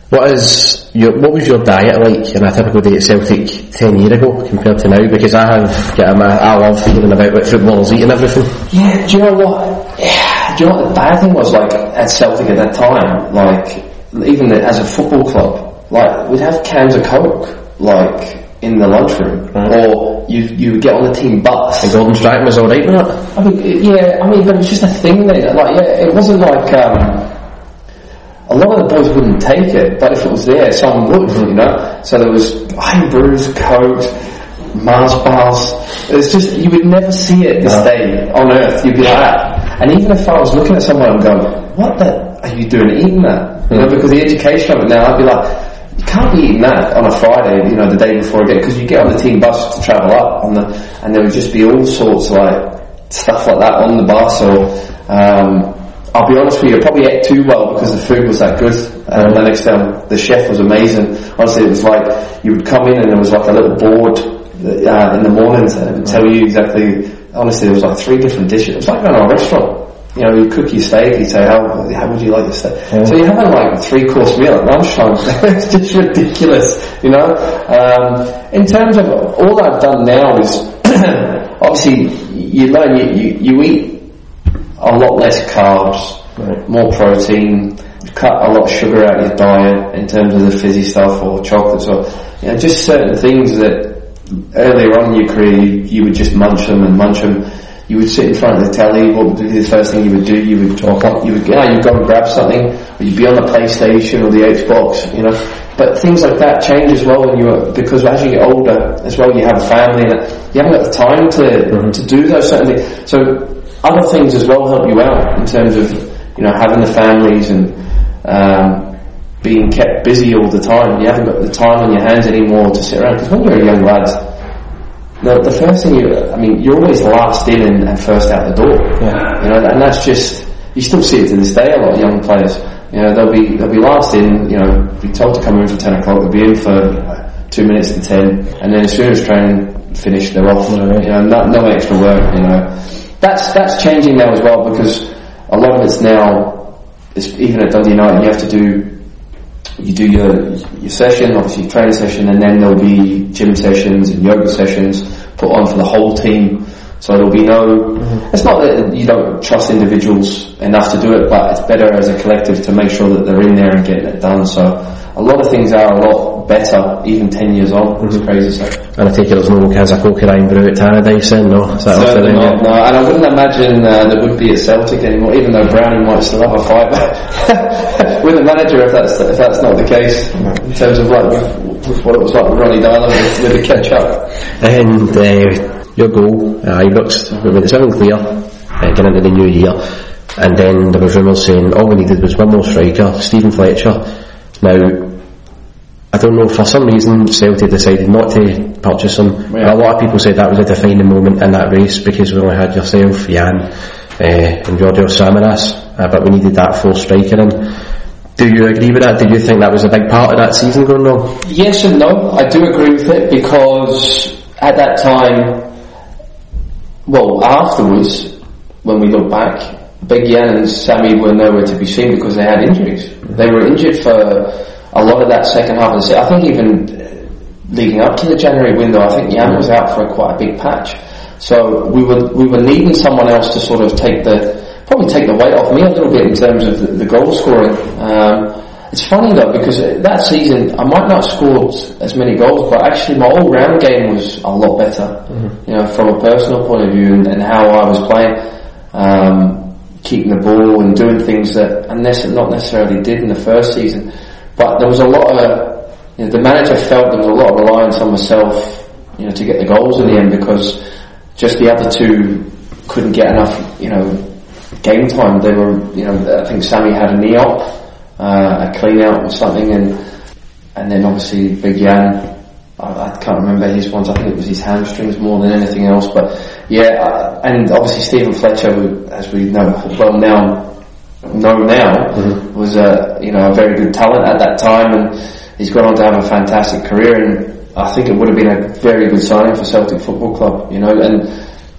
What is your, what was your diet like in a typical day at Celtic ten years ago compared to now? Because I have, yeah, I love hearing about what footballers eat and everything. Yeah, do you know what? Yeah, do you know what the bad thing was like at Celtic at that time? Like, even as a football club, like we'd have cans of Coke, like in the lunchroom, or you you would get on the team bus. The Golden Stripe was alright with it. I mean, yeah, I mean, but it was just a thing then. Like, yeah, it wasn't like um, a lot of the boys wouldn't take it, but if it was there, someone would, you know. So there was Irn-Brus, Coke, Mars bars. It's just you would never see it this day on Earth. You'd be like that. And even if I was looking at someone and going, "What the are you doing eating that?" You know, because the education of it now, I'd be like, "You can't be eating that on a Friday, you know, the day before a game, because you get on the team bus to travel up, on the, and there would just be all sorts of like stuff like that on the bus or." Um, I'll be honest with you, I probably ate too well because the food was that good. And the next time, the chef was amazing. Honestly, it was like you would come in and there was like a little board uh, in the mornings and it would tell you exactly. Honestly, there was like three different dishes. It was like going to a restaurant. You know, you cook your steak, you say, how, how would you like your steak? So you're having like a three course meal at lunchtime. it's just ridiculous, you know? Um, in terms of, all I've done now is, obviously, you learn, you, you, you eat a lot less carbs, more protein, cut a lot of sugar out of your diet in terms of the fizzy stuff or chocolates or you know, just certain things that earlier on in your career you, you would just munch them and munch them. You would sit in front of the telly. What would be the first thing you would do? You would talk. You would, yeah, you'd go and grab something, or you'd be on the PlayStation or the Xbox. You know, but things like that change as well when you are, because as you get older as well, you have a family and you haven't got the time to to do those certain things. So other things as well help you out in terms of you know having the families and um, being kept busy all the time. You haven't got the time on your hands anymore to sit around because when you're a young lad, the, the first thing you I mean you're always last in and, and first out the door. Yeah. You know, and that's just you still see it to this day. A lot of young players, you know, they'll be they'll be last in. You know, be told to come in for ten o'clock. They'll be in for two minutes to ten, and then as soon as training finished, they're off. You know, no, no extra work. You know, that's that's changing now as well because a lot of it's now, it's, even at Dundee United, you have to do you do your your session, obviously your training session, and then there'll be gym sessions and yoga sessions put on for the whole team. So there'll be no. Mm-hmm. It's not that you don't trust individuals enough to do it, but it's better as a collective to make sure that they're in there and getting it done. So a lot of things are a lot better, even ten years on. It's crazy. So. And I take it there's no cans of Irn-Bru at Tannadice then, no? Is that off Certainly the not, no, and I wouldn't imagine uh, there would be a Celtic anymore, even though Brownie might still have a fight with the manager if that's if that's not the case in terms of like with, with what it was like with Ronny Deila with, with the catch up. And uh, your goal, uh, Ibrox, we it sound clear, uh, getting into the new year. And then there was rumours saying all we needed was one more striker, Steven Fletcher. Now, I don't know, for some reason Celtic decided not to purchase him. Yeah. A lot of people said that was a defining moment in that race because we only had yourself, Jan, uh, and Giorgio Samaras, uh, but we needed that full striker in. Do you agree with that? Did you think that was a big part of that season going wrong? Yes and no. I do agree with it because at that time, well, afterwards, when we look back, Big Jan and Sammy were nowhere to be seen because they had injuries. They were injured for a lot of that second half of the season. I think even leading up to the January window, I think Jan was out for a quite a big patch. So we were we were needing someone else to sort of take the probably take the weight off me a little bit in terms of the, the goal scoring. Um, it's funny though because that season I might not have scored as many goals, but actually my all round game was a lot better. You know, from a personal point of view and, and how I was playing, um, keeping the ball and doing things that unless not necessarily did in the first season. But there was a lot of you know, the manager felt there was a lot of reliance on myself, you know, to get the goals in the end because just the other two couldn't get enough, you know, game time. They were, you know, I think Sammy had a knee op, uh, a clean out or something, and and then obviously Big Jan. I, I can't remember his ones. I think it was his hamstrings more than anything else. But yeah, uh, and obviously Steven Fletcher, as we know well now, know now, mm-hmm. was a you know a very good talent at that time, and he's gone on to have a fantastic career. And I think it would have been a very good signing for Celtic Football Club. You know, and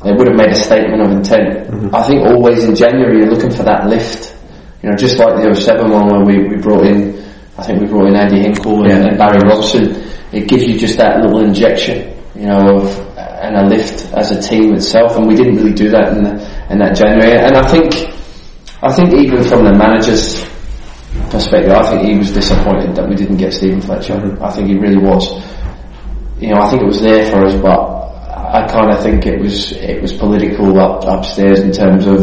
it would have made a statement of intent. Mm-hmm. I think always in January you're looking for that lift. You know, just like the 07 one when we, we brought in, I think we brought in Andy Hinkel and, and Barry Robson. It gives you just that little injection, you know, of, and a lift as a team itself. And we didn't really do that in, the, in that January. And I think, I think even from the manager's perspective, I think he was disappointed that we didn't get Steven Fletcher. I think he really was. You know, I think it was there for us, but I kind of think it was it was political up upstairs in terms of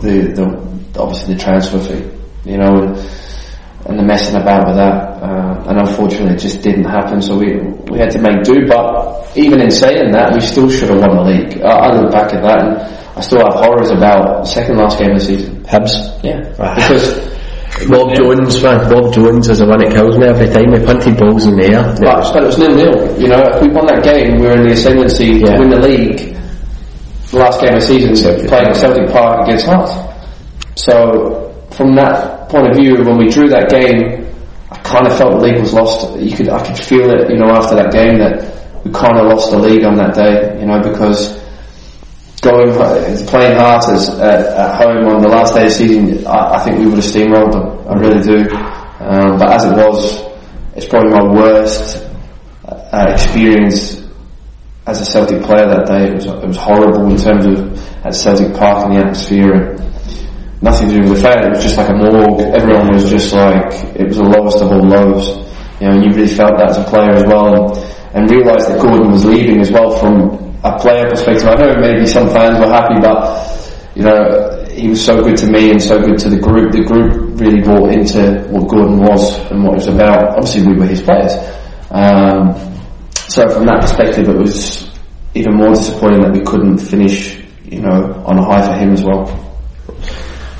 the the obviously the transfer fee. You know, and, and the messing about with that. Uh, and unfortunately, it just didn't happen. So we we had to make do. But even in saying that, we still should have won the league. I, I look back at that, and I still have horrors about the second last game of the season. Hibs. Yeah, Right. because. Rob Jones, man. Rob Jones is the one that kills me every time. He punted balls in the air. But, but it was nil nil. You know, if we won that game, we were in the ascendancy Yeah. to win the league. The last game of the season, playing at Celtic Park against Hearts. So, from that point of view, when we drew that game, I kind of felt the league was lost. You could, I could feel it, you know, after that game that we kind of lost the league on that day, you know, because going playing Hearts as, at, home on the last day of the season, I, I think we would have steamrolled them. I really do. Um, but as it was, it's probably my worst uh, experience as a Celtic player that day. It was it was horrible in terms of at Celtic Park and the atmosphere. And nothing to do with the fan. It was just like a morgue. Everyone was just like it was the lowest of all lows. You know, and you really felt that as a player as well, and, and realised that Gordon was leaving as well from a player perspective. I know maybe some fans were happy, but you know, he was so good to me and so good to the group. The group really bought into what Gordon was and what it was about. Obviously, we were his players. Um, so from that perspective, it was even more disappointing that we couldn't finish, you know, on a high for him as well.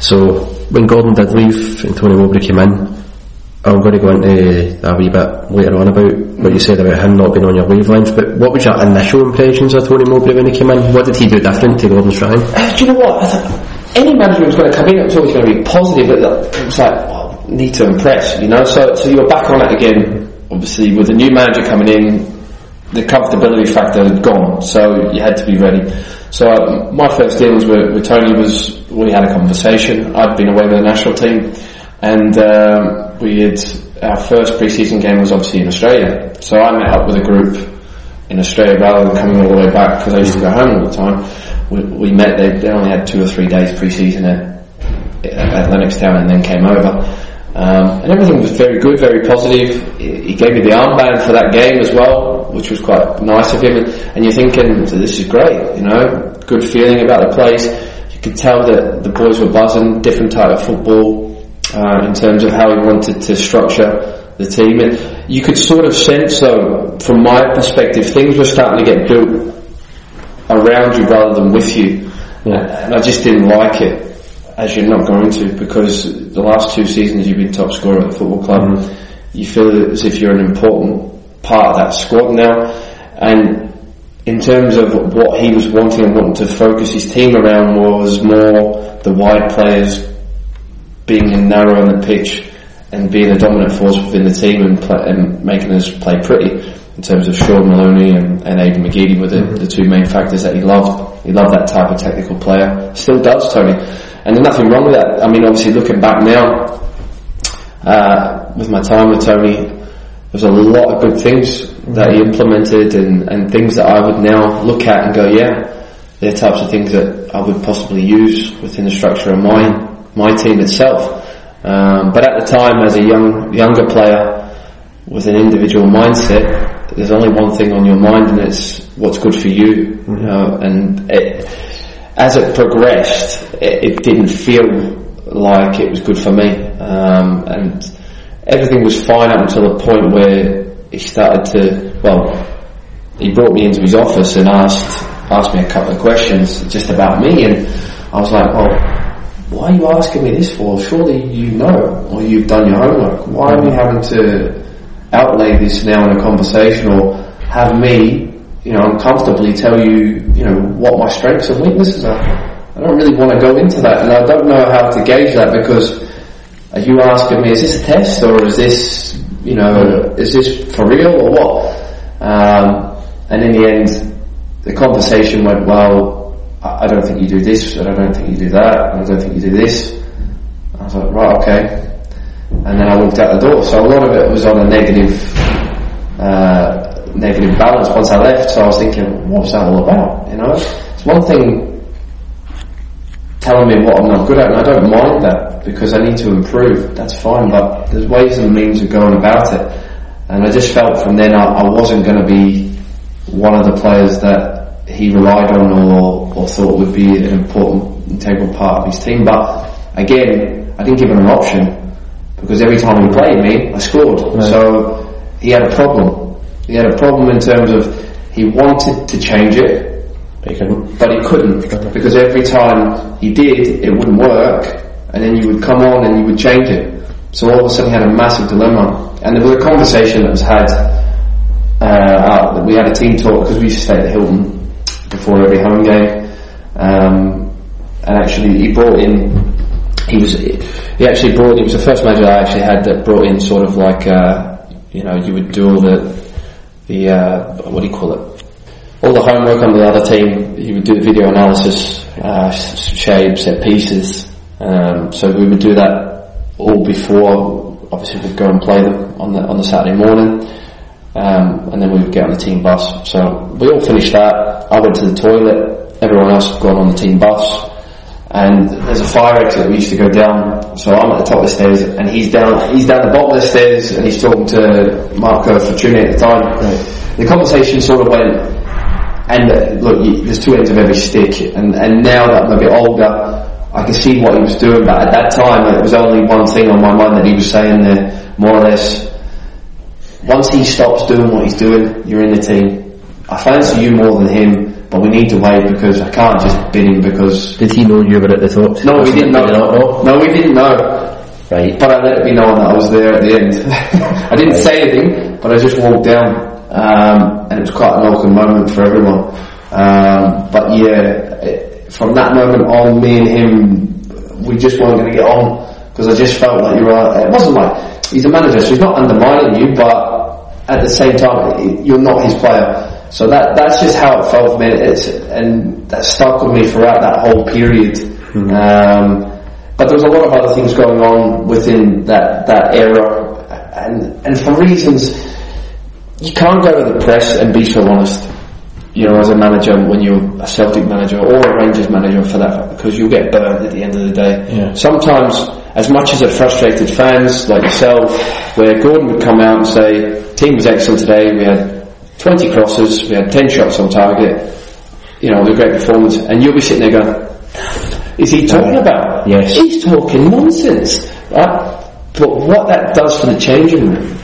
So when Gordon did leave and Tony Mowbray came in, I'm going to go into a wee bit later on about what you said about him not being on your wavelength. But what was your initial impressions of Tony Mowbray when he came in? What did he do different to Gordon Strachan? Uh, do you know what? I thought any manager was going to come in, it was always going to be positive, but it was like, need to impress, you know? So, so you're back on it again, obviously, with a new manager coming in, the comfortability factor had gone, so you had to be ready. So uh, my first dealings with, with Tony was, we had a conversation, I'd been away with the national team, and um, we had, our first pre-season game was obviously in Australia. So I met up with a group in Australia rather than coming all the way back because I used to go home all the time. We, we met, they, they only had two or three days pre-season at, at Lennoxtown and then came over. Um, and everything was very good, very positive. He he gave me the armband for that game as well, which was quite nice of him. And you're thinking, this is great, you know, good feeling about the place. You could tell that the boys were buzzing, different type of football, uh, in terms of how he wanted to structure the team. And you could sort of sense, though, from my perspective, things were starting to get built around you rather than with you. And I just didn't like it, as you're not going to, because the last two seasons you've been top scorer at the football club. you feel as if you're an important part of that squad now. And in terms of what he was wanting and wanting to focus his team around was more the wide players being narrow on the pitch and being a dominant force within the team and, play, and making us play pretty in terms of Shaun Maloney and, and Aiden McGeady were the, mm-hmm. the two main factors that he loved. He loved that type of technical player. Still does, Tony. And there's nothing wrong with that. I mean, obviously looking back now, uh, with my time with Tony, there's a lot of good things that he implemented and, and things that I would now look at and go, yeah, they're types of things that I would possibly use within the structure of my, my team itself. Um, but at the time, as a young, younger player with an individual mindset, there's only one thing on your mind and it's what's good for you, mm-hmm. you know, and it, as it progressed, it, it, didn't feel like it was good for me, um, and everything was fine up until the point where he started to, well, he brought me into his office and asked, asked me a couple of questions just about me and I was like, well, why are you asking me this for? Surely you know, or you've done your homework. Why are we having to outlay this now in a conversation or have me, you know, uncomfortably tell you, you know, what my strengths and weaknesses are. I don't really want to go into that and I don't know how to gauge that because are you asking me, is this a test or is this, you know, is this for real or what? Um, and in the end, the conversation went, well, I don't think you do this, and I don't think you do that, and I don't think you do this. I was like, right, okay and then I walked out the door. So a lot of it was on a negative, uh, negative balance once I left. So I was thinking, what was that all about? You know, it's one thing telling me what I'm not good at, and I don't mind that because I need to improve. That's fine, but there's ways and means of going about it. And I just felt from then I, I wasn't going to be one of the players that he relied on or, or thought would be an important, integral part of his team. But again, I didn't give him an option because every time he played me, I scored. Right. So he had a problem. He had a problem in terms of he wanted to change it, but he couldn't. But he couldn't because every time he did, it wouldn't work, and then you would come on and you would change it. So all of a sudden, he had a massive dilemma, and there was a conversation that was had. Uh, we had a team talk because we used to stay at the Hilton before every home game, um, and actually he brought in he was he actually brought it was the first manager I actually had that brought in sort of like uh, you know you would do all the the uh, what do you call it? All the homework on the other team. He would do the video analysis uh, shapes set pieces. Um, so we would do that all before obviously we'd go and play them on the on the Saturday morning um, and then we would get on the team bus so we all finished that I went to the toilet everyone else had gone on the team bus and there's a fire exit we used to go down. So I'm at the top of the stairs, and he's down. He's down the bottom of the stairs, and he's talking to Marco Fortuny at the time. Right. The conversation sort of went, and uh, look, you, there's two ends of every stick, and and now that I'm a bit older, I can see what he was doing. But at that time, it was only one thing on my mind that he was saying there, more or less. Once he stops doing what he's doing, you're in the team. I fancy you more than him but we need to wait because I can't just bid him because. Did he know you were at the top? No, we didn't know. know. No, we didn't know. Right. But I let it be known that I was there at the end. I didn't right. say anything, but I just walked down, um, and it was quite an awkward moment for everyone. Um, but yeah, it, from that moment on, me and him, we just weren't going to get on because I just felt like you were. It wasn't like he's a manager, so he's not undermining you, but at the same time, you're not his player. So that that's just how it felt for me, it's, and that stuck with me throughout that whole period. Mm-hmm. Um, but there was a lot of other things going on within that that era, and and for reasons you can't go to the press and be so honest. You know, as a manager, when you're a Celtic manager or a Rangers manager for that, because you'll get burned at the end of the day. Yeah. Sometimes, as much as it frustrated fans like yourself, where Gordon would come out and say, "Team was excellent today. We had 20 crosses, we had 10 shots on target, you know, a great performance, and you'll be sitting there going, is he talking uh, about? Yes. He's talking nonsense, right? But what that does for the changing room,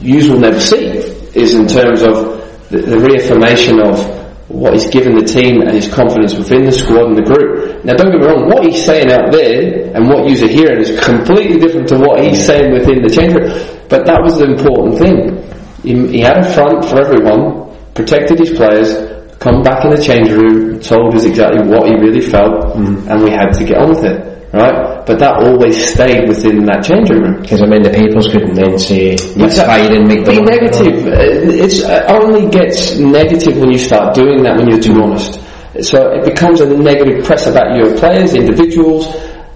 you will never see, is in terms of the, the reaffirmation of what he's given the team and his confidence within the squad and the group. Now, don't get me wrong, what he's saying out there and what you're hearing is completely different to what he's saying within the change room. But that was the important thing. He, he had a front for everyone, protected his players, come back in the change room, told us exactly what he really felt, mm. and we had to get on with it. Right? But that always stayed within that changing room. Because I mean, the papers couldn't then say yes, I didn't make the Be negative. Uh, it only gets negative when you start doing that when you're too honest. So it becomes a negative press about your players, individuals,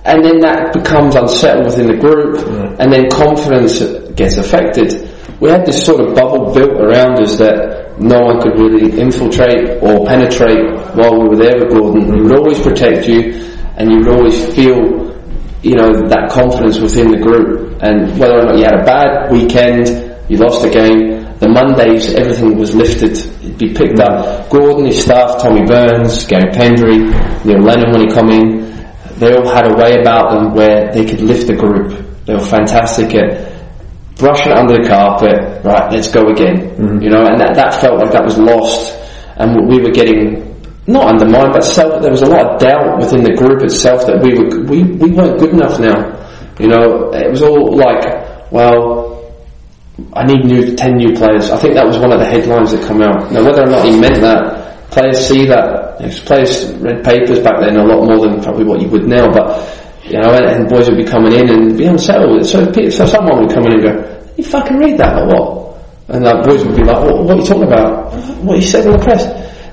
and then that becomes unsettled within the group, and then confidence gets affected. We had this sort of bubble built around us that no one could really infiltrate or penetrate while we were there with Gordon. He would always protect you, and you would always feel you know, that confidence within the group. And whether or not you had a bad weekend, you lost a game, the Mondays, everything was lifted, it'd be picked up. Gordon, his staff, Tommy Burns, Garry Pendrey, Neil Lennon when he come in, they all had a way about them where they could lift the group. They were fantastic at brushing it under the carpet, right, let's go again. Mm-hmm. You know, and that, that felt like that was lost. And we were getting not undermined, but. There was a lot of doubt within the group itself that we were we we weren't good enough now. You know, it was all like, well, I need new ten new players. I think that was one of the headlines that come out. Now, whether or not he meant that, players see that. If players read papers back then a lot more than probably what you would now, but. You know, and, and boys would be coming in and be unsettled. So, so someone would come in and go, "You fucking read that or what?" And like boys would be like, "What, what are you talking about? What you said in the press?"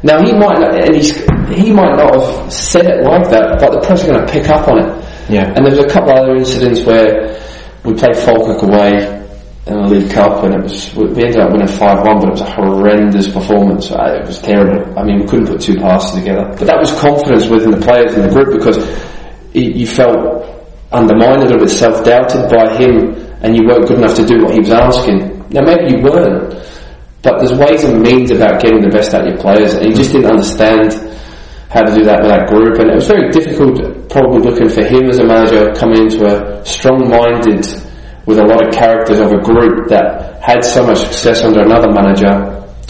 Now he might not, and he's, he might not have said it like that, but the press are going to pick up on it. Yeah. And there was a couple of other incidents where we played Falkirk away in the League Cup, and it was we ended up winning five one, but it was a horrendous performance. Uh, It was terrible. I mean, we couldn't put two passes together. But that was confidence within the players in the group because you felt undermined a little bit, self doubted by him, and you weren't good enough to do what he was asking. Now maybe you weren't, but there's ways and means about getting the best out of your players, and he just didn't understand how to do that with that group, and it was very difficult, probably looking for him as a manager coming into a strong-minded, with a lot of characters of a group that had so much success under another manager,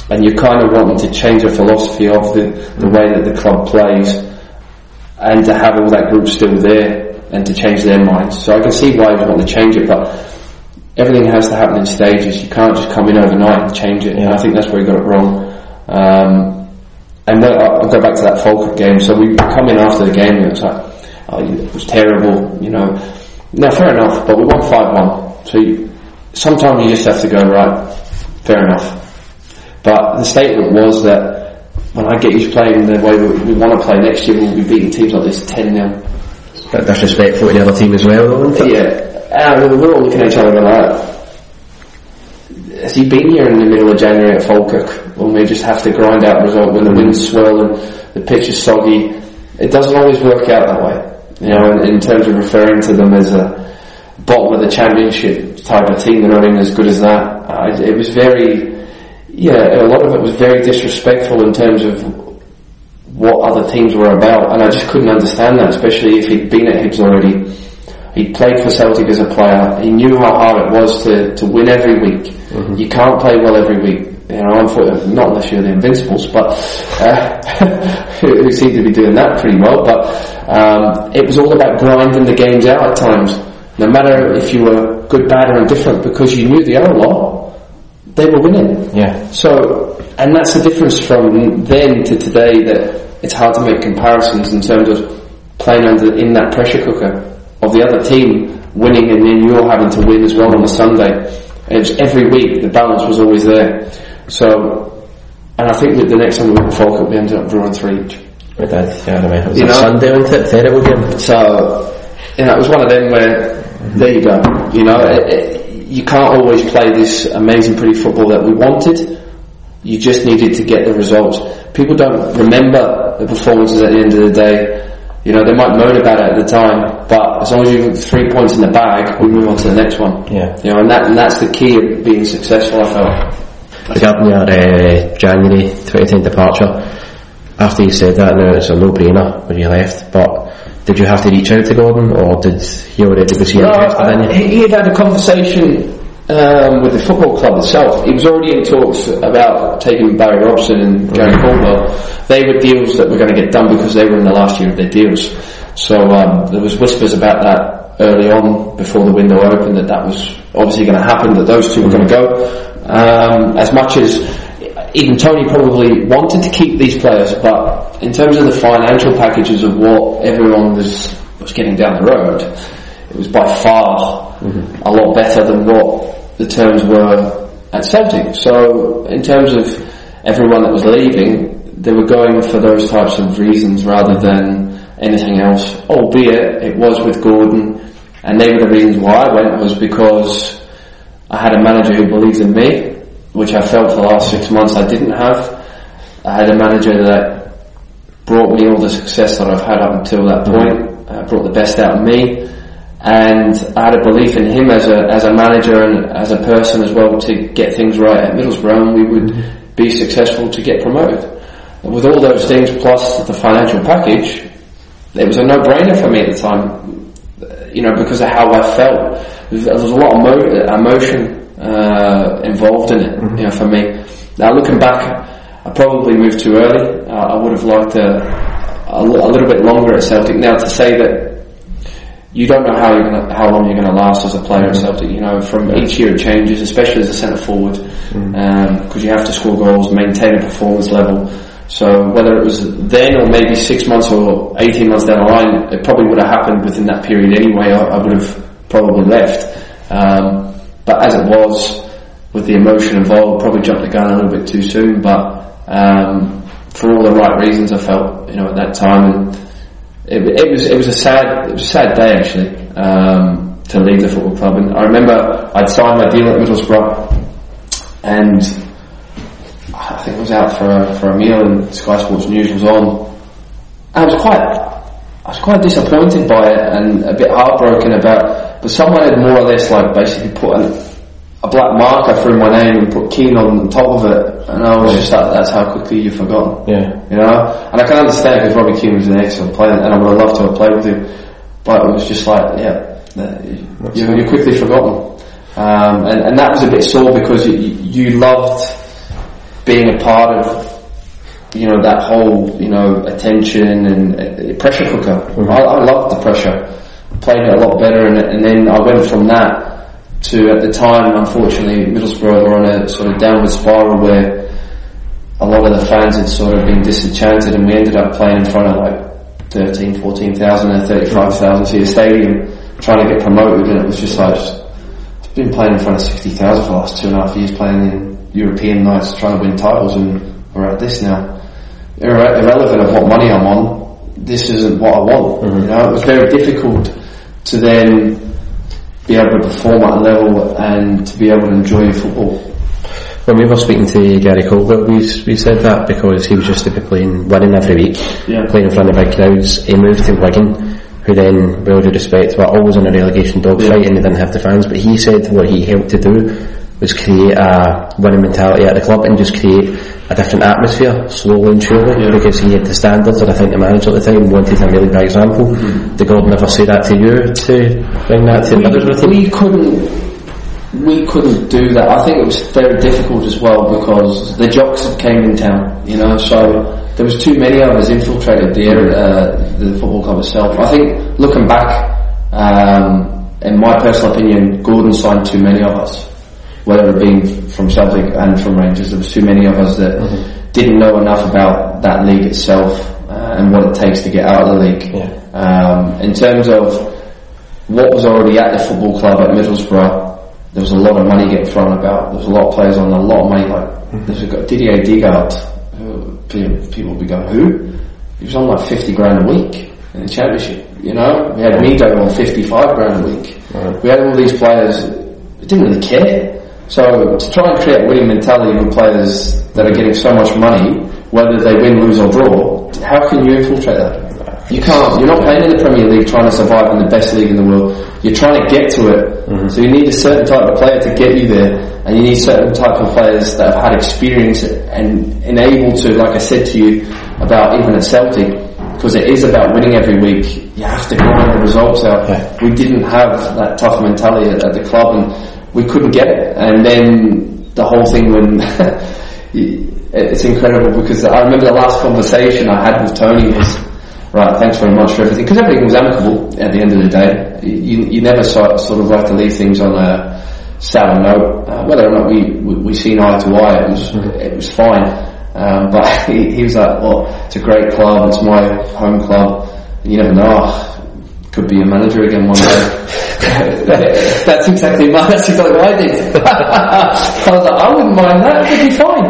and you're kind of wanting to change the philosophy of the, the way that the club plays, and to have all that group still there, and to change their minds. So I can see why you want to change it, but everything has to happen in stages. You can't just come in overnight and change it. And I think that's where he got it wrong. Um, and when, I'll go back to that Falkirk game. So we come in after the game and it was like, oh, it was terrible, you know. Now, fair enough, but we won 5-1. So you, sometimes you just have to go, right, fair enough. But the statement was that when I get you playing the way we, we want to play next year, we'll be beating teams like this 10-0. bit disrespectful to the other team as well, though? Yeah, and we're all looking at each other like, has he been here in the middle of January at Falkirk when we just have to grind out a result when the wind's swirling, the pitch is soggy? It doesn't always work out that way. You know, in, in terms of referring to them as a bottom of the championship type of team, they're not even as good as that. Uh, it was very, yeah, a lot of it was very disrespectful in terms of what other teams were about, and I just couldn't understand that, especially if he'd been at Hibs already. He played for Celtic as a player. He knew how hard it was to, to win every week. You can't play well every week. You know, not unless you're the Invincibles, but uh, who who seem to be doing that pretty well. But um, it was all about grinding the games out at times. No matter if you were good, bad, or indifferent, because you knew the other lot, they were winning. Yeah. So, and that's the difference from then to today that it's hard to make comparisons in terms of playing under in that pressure cooker of the other team winning and then you're having to win as well on a Sunday. And it was every week the balance was always there. So, and I think that the next time we went to Falkirk we ended up drawing three each. We did, yeah, I remember. It was You a know? Sunday, wasn't it? Terrible game. So, you know, it was one of them where, mm-hmm. there you go. You know, it, it, you can't always play this amazing, pretty football that we wanted. You just needed to get the results. People don't remember the performances at the end of the day. You know, they might moan about it at the time, but as long as you've got three points in the bag, we move on to the next one. Yeah. You know, and that and that's the key of being successful. I felt. Regarding your uh, January 2010 departure, after you said that, now it's a no-brainer when you left, but did you have to reach out to Gordon, or did he already was he No, interested in you? he, he had had a conversation um, with the football club itself, it was already in talks about taking Barry Robson and Gary Caldwell. They were deals that were going to get done because they were in the last year of their deals. So um, there was whispers about that early on before the window opened that that was obviously going to happen, that those two were going to go. Um, as much as even Tony probably wanted to keep these players, but in terms of the financial packages of what everyone was was getting down the road, it was by far mm-hmm. a lot better than what the terms were at Celtic. So in terms of everyone that was leaving, they were going for those types of reasons rather than anything else. Albeit it was with Gordon, and they were the reasons why I went was because I had a manager who believed in me, which I felt for the last six months I didn't have. I had a manager that brought me all the success that I've had up until that point, uh, brought the best out of me, and I had a belief in him as a as a manager and as a person as well to get things right at Middlesbrough, and we would be successful to get promoted. with all those things plus the financial package, it was a no-brainer for me at the time, you know, because of how I felt. There was a lot of mo- emotion uh, involved in it, mm-hmm. you know, for me. Now looking back, I probably moved too early. Uh, I would have liked a, a, a, little bit longer at Celtic. Now to say that you don't know how you're gonna, how long you're going to last as a player at Celtic. You know, from yeah. each year it changes, especially as a centre forward, because mm-hmm. um, you have to score goals, maintain a performance level. So whether it was then or maybe six months or 18 months down the line, it probably would have happened within that period anyway. I, I would have probably left. Um, but as it was, with the emotion involved, probably jumped the gun a little bit too soon. But um, for all the right reasons, I felt you know at that time, and it, was it was a sad it was a sad day actually um, to leave the football club. And I remember I'd signed my deal at Middlesbrough, and I think I was out for a, for a meal and Sky Sports News was on. I was quite, I was quite disappointed by it and a bit heartbroken about, but someone had more or less like basically put an, a black marker through my name and put Keane on the top of it, and I was just like, that's how quickly you've forgotten. Yeah. You know? And I can understand because Robbie Keane was an excellent player and I would have loved to have played with him, but it was just like, yeah, you, you're quickly forgotten. Um, and, and that was a bit sore because you, you loved being a part of you know that whole you know attention and uh, pressure cooker. Mm-hmm. I, I loved the pressure, played it a lot better, and, and then I went from that to at the time, unfortunately, Middlesbrough were on a sort of downward spiral where a lot of the fans had sort of been disenchanted, and we ended up playing in front of like 13, 14,000 and 35,000 seat stadium, trying to get promoted, and it was just like. I've been playing in front of 60,000 for the last two and a half years, playing in European nights trying to win titles and we're at this now. Irre- irrelevant of what money I'm on, this isn't what I want. Mm-hmm. You know, it was very difficult to then be able to perform at a level and to be able to enjoy football. When we were speaking to Gary Caldwell, we, we said that because he was used to be playing, winning every week, yeah. playing in front of big crowds. He moved to Wigan, who then, with all due respect, were always in a relegation dogfight yeah. and they didn't have the fans. But he said what he helped to do was create a winning mentality at the club and just create a different atmosphere slowly and surely yeah. because he had the standards and I think the manager at the time wanted a really big example. Mm-hmm. Did God never say that to you to bring that to we, others with We couldn't we couldn't do that. I think it was very difficult as well because the jocks came in town, you know, so there was too many of us infiltrated the area, uh, the football club itself. I think looking back, um, in my personal opinion, Gordon signed too many of us whether it be from Celtic and from Rangers. There was too many of us that mm-hmm. didn't know enough about that league itself uh, and what it takes to get out of the league. Yeah. Um, in terms of what was already at the football club at Middlesbrough, there was a lot of money getting thrown about. There was a lot of players on a lot of money. Like mm-hmm. there's a Didier Digard. Who, people be going, who? He was on like 50 grand a week in the championship. You know, we had Mido on 55 grand a week. Right. We had all these players who didn't really care. So to try and create a winning mentality with players that are getting so much money, whether they win, lose or draw, how can you infiltrate that? You can't. You're not playing in the Premier League trying to survive in the best league in the world. You're trying to get to it. Mm-hmm. So you need a certain type of player to get you there, and you need certain type of players that have had experience and enable to, like I said to you about even at Celtic, because it is about winning every week. You have to grind the results out. Yeah. We didn't have that tough mentality at, at the club, and we couldn't get it. And then the whole thing when it's incredible because I remember the last conversation I had with Tony was right. Thanks very much for everything because everything was amicable at the end of the day. You, you never sort, sort of like to leave things on a sour note. Uh, whether or not we, we we seen eye to eye, it was it was fine. Um, but he, he was like, well, it's a great club. It's my home club. You never know. Could be a manager again one day. that's exactly my, that's exactly what I did. I was like, I wouldn't mind that. It'd be fine.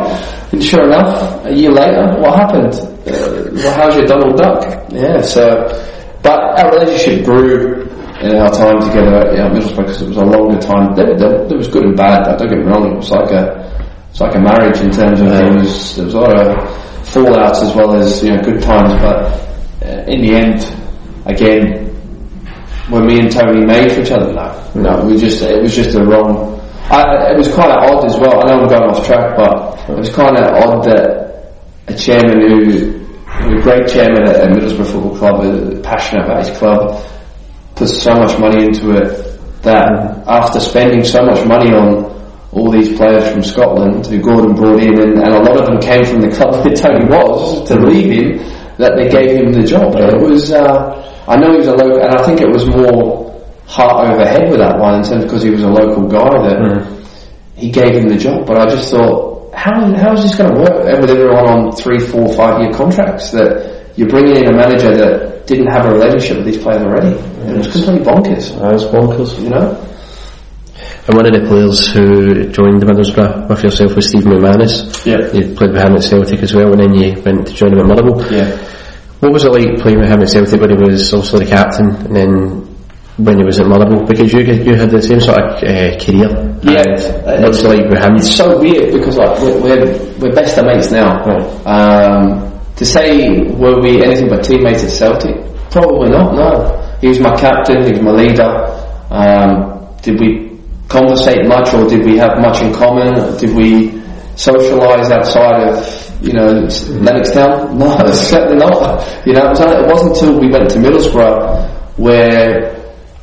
And sure enough, a year later, what happened? Uh, well, how's your Donald Duck? Yeah. So, but our relationship grew in our time together at Middlesbrough because it was a longer time. There, there, there was good and bad. Don't get me wrong. It was like a it's like a marriage in terms of there was there was a lot of fallouts as well as you know good times. But uh, in the end, again, when me and Tony made for each other, no, no, we just it was just a wrong. I, it was kind of odd as well. I know I'm going off track, but it was kind of odd that a chairman who, who a great chairman at, Middlesbrough Football Club, passionate about his club, puts so much money into it that after spending so much money on all these players from Scotland who Gordon brought in, and, and a lot of them came from the club that Tony was to leave him, that they gave him the job. It was, uh, I know he was a local, and I think it was more heart over head with that one in terms because he was a local guy that Mm. he gave him the job. But I just thought, how how is this going to work with everyone on three, four, five year contracts? That you're bringing in a manager that didn't have a relationship with these players already. It was completely bonkers. That was bonkers. You know. And one of the players who joined the Middlesbrough with yourself was Steve McManus. Yeah. You played with him at Celtic as well, and then you went to join him at Motherwell. Yeah. What was it like playing with him at Celtic when he was also the captain, and then when he was at Motherwell? Because you you had the same sort of uh, career. Yeah. And what's it like with him? It's so weird because like we're we're, we're best of mates now. Um, to say were we anything but teammates at Celtic? Probably not. No, he was my captain. He was my leader. Um, did we conversate much, or did we have much in common? Did we socialise outside of you know Lennoxtown? No, certainly not. You know, it, was only, it wasn't until we went to Middlesbrough where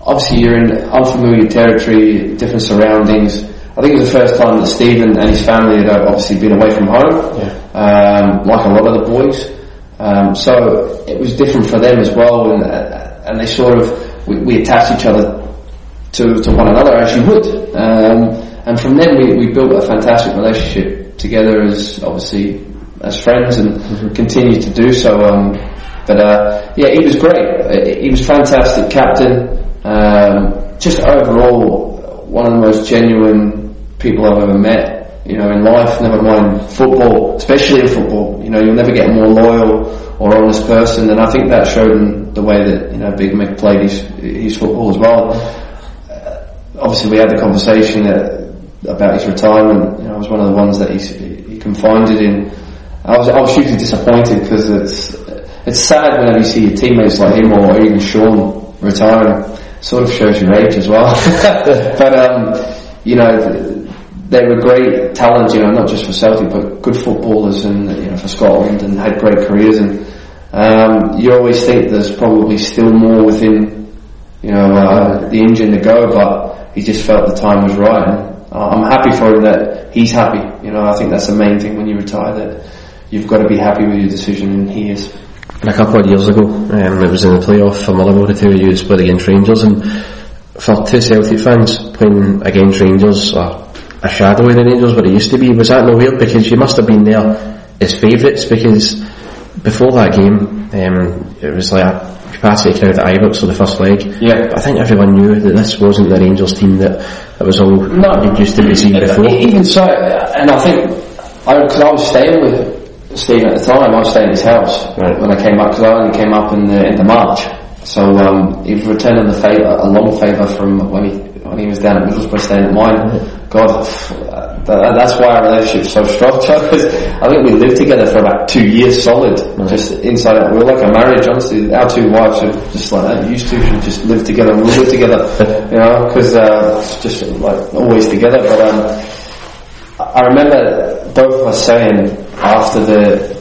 obviously you're in unfamiliar territory, different surroundings. I think it was the first time that Stephen and his family had obviously been away from home, um, like a lot of the boys. Um, so it was different for them as well, and uh, and they sort of we, we attached each other to, to one another as you would. Um, and from then we, we built a fantastic relationship together as obviously as friends and continue to do so. Um, but uh, yeah, he was great. Uh, He was fantastic captain. Um, just overall, one of the most genuine people I've ever met. You know, in life, never mind football, especially in football. You know, you'll never get a more loyal or honest person, and I think that showed in the way that you know Big Mick played his his football as well obviously we had the conversation that, about his retirement. You know, I was one of the ones that he's, he confided in. I was I was hugely disappointed because it's it's sad whenever you see your teammates like him or even Shaun retiring. Sort of shows your age as well. but um, you know, they were great talent. You know, not just for Celtic but good footballers and you know for Scotland and had great careers. And um, you always think there's probably still more within you know, uh, the engine to go, but he just felt the time was right. Uh, I'm happy for him that he's happy. You know, I think that's the main thing when you retire that you've got to be happy with your decision, and he is. And a couple of years ago, um, it was in the playoff for Motherwell, the two of you split against Rangers, and for two Celtic fans playing against Rangers, or a shadow of the Rangers, what it used to be, was that no weird? Because you must have been there as favourites, because before that game, um, it was like a capacity crowd at Ibrox for the first leg. Yeah. But I think everyone knew that this wasn't the Rangers team that, that was all No. used to be seen before. Even so, and I think, I, because I, was staying with Stephen at the time, I was staying at his house Right. when I came up, because I only came up in the, in the March. So um, he was returning the favour, a long favour from when he when he was down at Middlesbrough staying at mine. God, that's why our relationship's so strong. Because I think we lived together for about two years solid, just inside out. We were like a marriage, honestly. Our two wives are just like that. Used to should just live together and we live together, you know, because uh, it's just like always together. But um, I remember both of us saying after the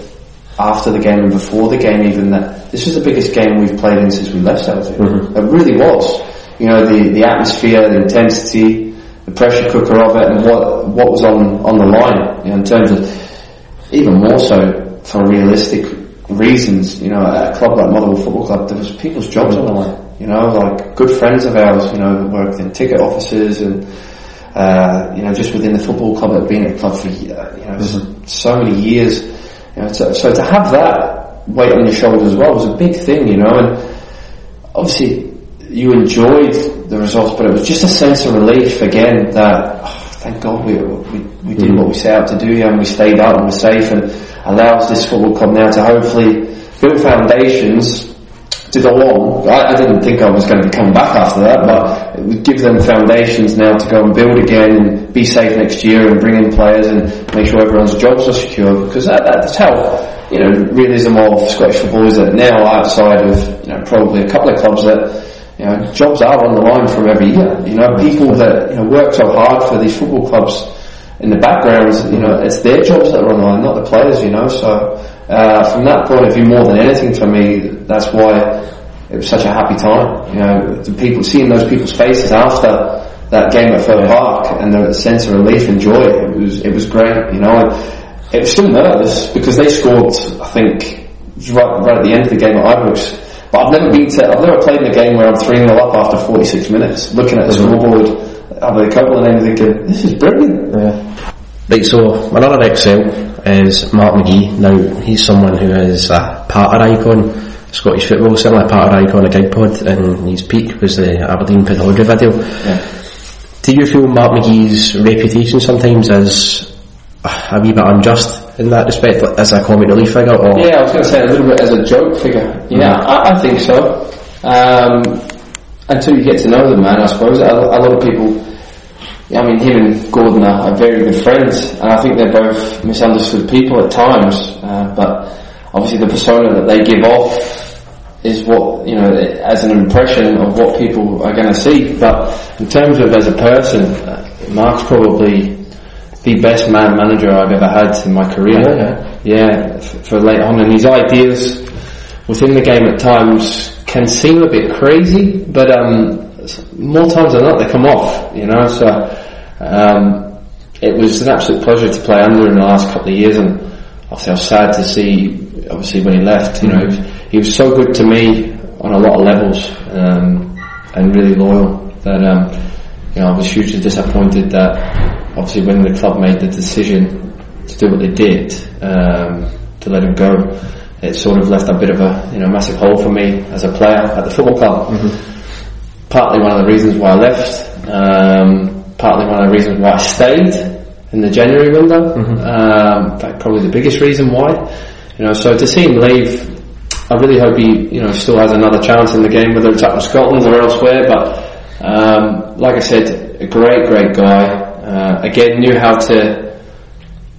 after the game and before the game even that this was the biggest game we've played in since we left Celtic. It really was. You know, the, the atmosphere, the intensity, the pressure cooker of it and what what was on on the line you know, in terms of even more so for realistic reasons. You know, at a club like Motherwell Football Club, there was people's jobs on the line. You know, like good friends of ours, you know, that worked in ticket offices and. Uh, you know, just within the football club, had been at the club for you know mm-hmm. so many years. You know, so, so to have that weight on your shoulders as well was a big thing, you know. And obviously, you enjoyed the results, but it was just a sense of relief again that oh, thank God we we, we did mm what we set out to do here and we stayed up and we're safe and allows this football club now to hopefully build foundations to go on. I, I, didn't think I was going to come back after that, but it would give them foundations now to go and build again and be safe next year and bring in players and make sure everyone's jobs are secure because that, that's how you know realism of Scottish football is that now outside of you know probably a couple of clubs that you know, jobs are on the line from every year. You know, people that you know work so hard for these football clubs in the background, you know, it's their jobs that are on the line, not the players. You know, so uh, from that point of view, more than anything for me, that's why it was such a happy time. You know, the people seeing those people's faces after that game at Fir Park and the sense of relief and joy. It was it was great. You know, and it was still nervous because they scored. I think right right at the end of the game at Ibrox but I've never been to, I've never played in a game where I'm 3 0 up after 46 minutes, looking at the mm-hmm. scoreboard, having a couple and then thinking, this is brilliant. Yeah. Right, so another ex-Celt is Mark McGhee. Now, he's someone who is a Partner icon, Scottish football, certainly a of icon of Gig Pod, and his peak was the Aberdeen Pittodrie video. Yeah. Do you feel Mark McGhee's reputation sometimes is a wee bit unjust in that respect, as a comic relief figure? Or yeah, I was going to say a little bit as a joke figure. Yeah, mm-hmm. I, I, think so. Um, until you get to know the man, I suppose. A, a lot of people. I mean, him and Gordon are, are, very good friends, and I think they're both misunderstood people at times. Uh, but obviously, the persona that they give off is what you know as an impression of what people are going to see. But in terms of as a person, uh, Mark's probably the best man manager I've ever had in my career. Yeah, yeah. for late on, and his ideas within the game at times can seem a bit crazy, but um, more times than not they come off. You know, so um, it was an absolute pleasure to play under in the last couple of years, and obviously I was sad to see. Obviously, when he left, you know, he was so good to me on a lot of levels um, and really loyal that um, you know I was hugely disappointed that obviously when the club made the decision to do what they did um, to let him go, it sort of left a bit of a you know massive hole for me as a player at the football club. Mm-hmm. Partly one of the reasons why I left. Um, partly one of the reasons why I stayed in the January window. Mm-hmm. Um, in fact, probably the biggest reason why. You know, so to see him leave, I really hope he you know still has another chance in the game, whether it's up in Scotland or elsewhere. But um, like I said, a great, great guy uh, again knew how to,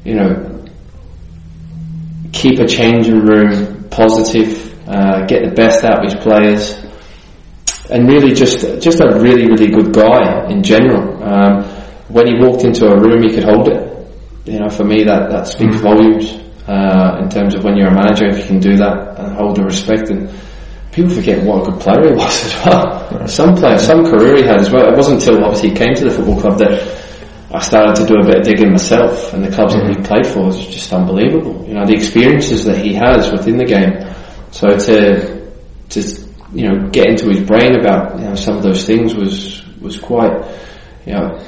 you know, keep a changing room positive, uh, get the best out of his players, and really just just a really really good guy in general. Um, when he walked into a room, he could hold it. You know, for me, that that speaks mm. volumes uh, in terms of when you're a manager, if you can do that and hold the respect and people forget what a good player he was as well. Some players, some career he had as well. It wasn't until obviously he came to the football club that I started to do a bit of digging myself, and the clubs mm-hmm. that he played for is just unbelievable. You know, the experiences that he has within the game. So to to you know get into his brain about you know some of those things was was quite you know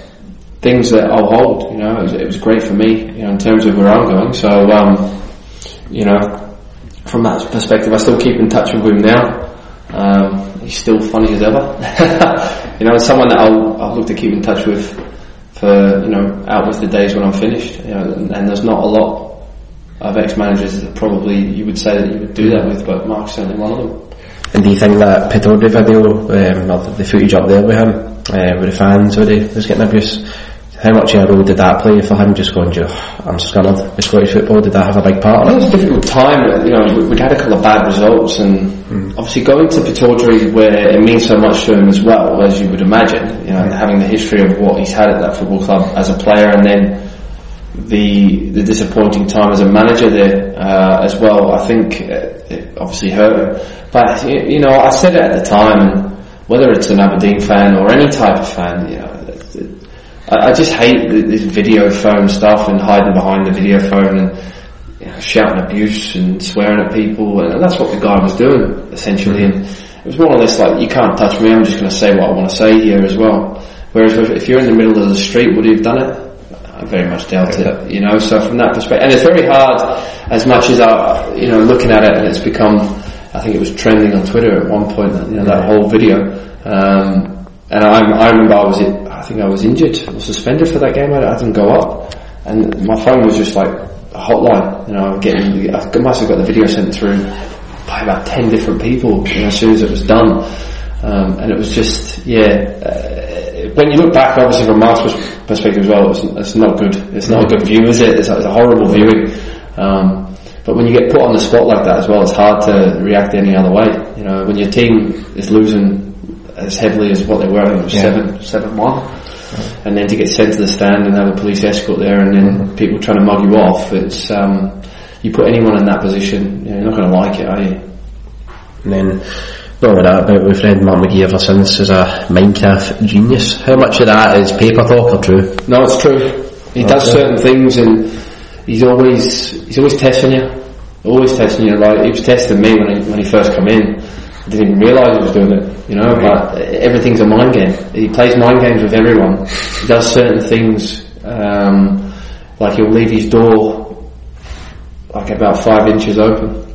things that I'll hold. You know, it was, it was great for me. You know, in terms of where I'm going. So um, you know, from that perspective, I still keep in touch with him now. Um, he's still funny as ever. you know, someone that I'll, I'll look to keep in touch with for you know out with the days when I'm finished. You know, and, and there's not a lot of ex-managers that probably you would say that you would do that with, but Mark's certainly one of them. And do you think that Pittodrie video, um, the footage up there with him, uh, with the fans, where he was getting abuse, how much of a role did that play for him just going, I'm scunnered with Scottish football? Did that have a big part in it? It was a difficult time. You know, we'd had a couple of bad results and mm. obviously going to Pittodrie where it means so much to him as well, as you would imagine, you know, mm. having the history of what he's had at that football club as a player and then the the disappointing time as a manager there uh, as well, I think it, it obviously hurt him. But, you know, I said it at the time, whether it's an Aberdeen fan or any type of fan, you know, I, I just hate th- this video phone stuff and hiding behind the video phone and you know, shouting abuse and swearing at people, and that's what the guy was doing essentially. And it was more or less like, you can't touch me. I'm just going to say what I want to say here as well. Whereas if, if you're in the middle of the street, would you have done it? I very much doubt it, you know. So from that perspective, and it's very hard, as much as I, you know, looking at it, and it's become, I think it was trending on Twitter at one point, you know, that whole video. Um, and I, I remember I was, I think I was injured, was suspended for that game. I, I didn't go up, and my phone was just like a hotline. You know, getting, I must have got the video sent through by about ten different people you know, as soon as it was done, um, and it was just, yeah. Uh, when you look back, obviously from Mark's perspective as well, it's, it's not good. It's not a good view, is it? It's a, it's a horrible viewing. Um, but when you get put on the spot like that as well, it's hard to react any other way. You know, when your team is losing as heavily as what they were, it was Yeah. seven, seven one, and then to get sent to the stand and have a police escort there, and then people trying to mug you off, it's um, you put anyone in that position, you know, you're not going to like it, are you? And then, not only that, but we've read Mark McGhee ever since is a Minecraft genius. How much of that is paper talk or true? No, it's true. He does certain things, and he's always he's always testing you, always testing you. Like he was testing me when he when he first come in. Didn't even realise he was doing it, you know. But everything's a mind game. He plays mind games with everyone. He does certain things, um, like he'll leave his door like about five inches open,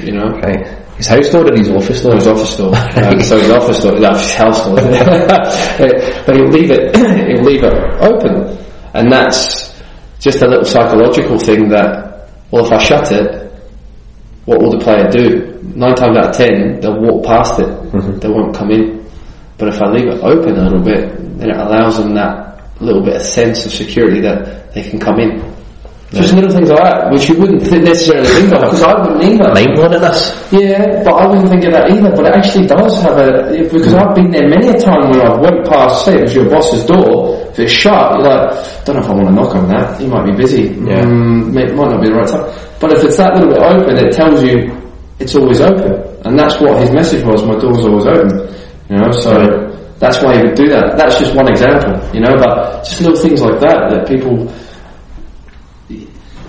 you know. Right. His house door or his office door? his office door. Um, so his office door, no, his house door. but he'll leave it, he'll leave it open, and that's just a little psychological thing that, well, if I shut it, what will the player do? Nine times out of ten, they'll walk past it. They won't come in. But if I leave it open a little bit, then it allows them that little bit of sense of security that they can come in. Just little things like that, which you wouldn't th- necessarily think of, because I wouldn't either. Mind blowing this? Yeah, but I wouldn't think of that either. But it actually does have a because I've been there many a time where I've went past, say it was your boss's door. If it's shut, you're like, don't know if I want to knock on that. He might be busy. Yeah. Mm, might not be the right time. But if it's that little bit open, it tells you it's always open, and that's what his message was. My door's always open. You know, so. That's why he would do that. That's just one example, you know, but just little things like that that people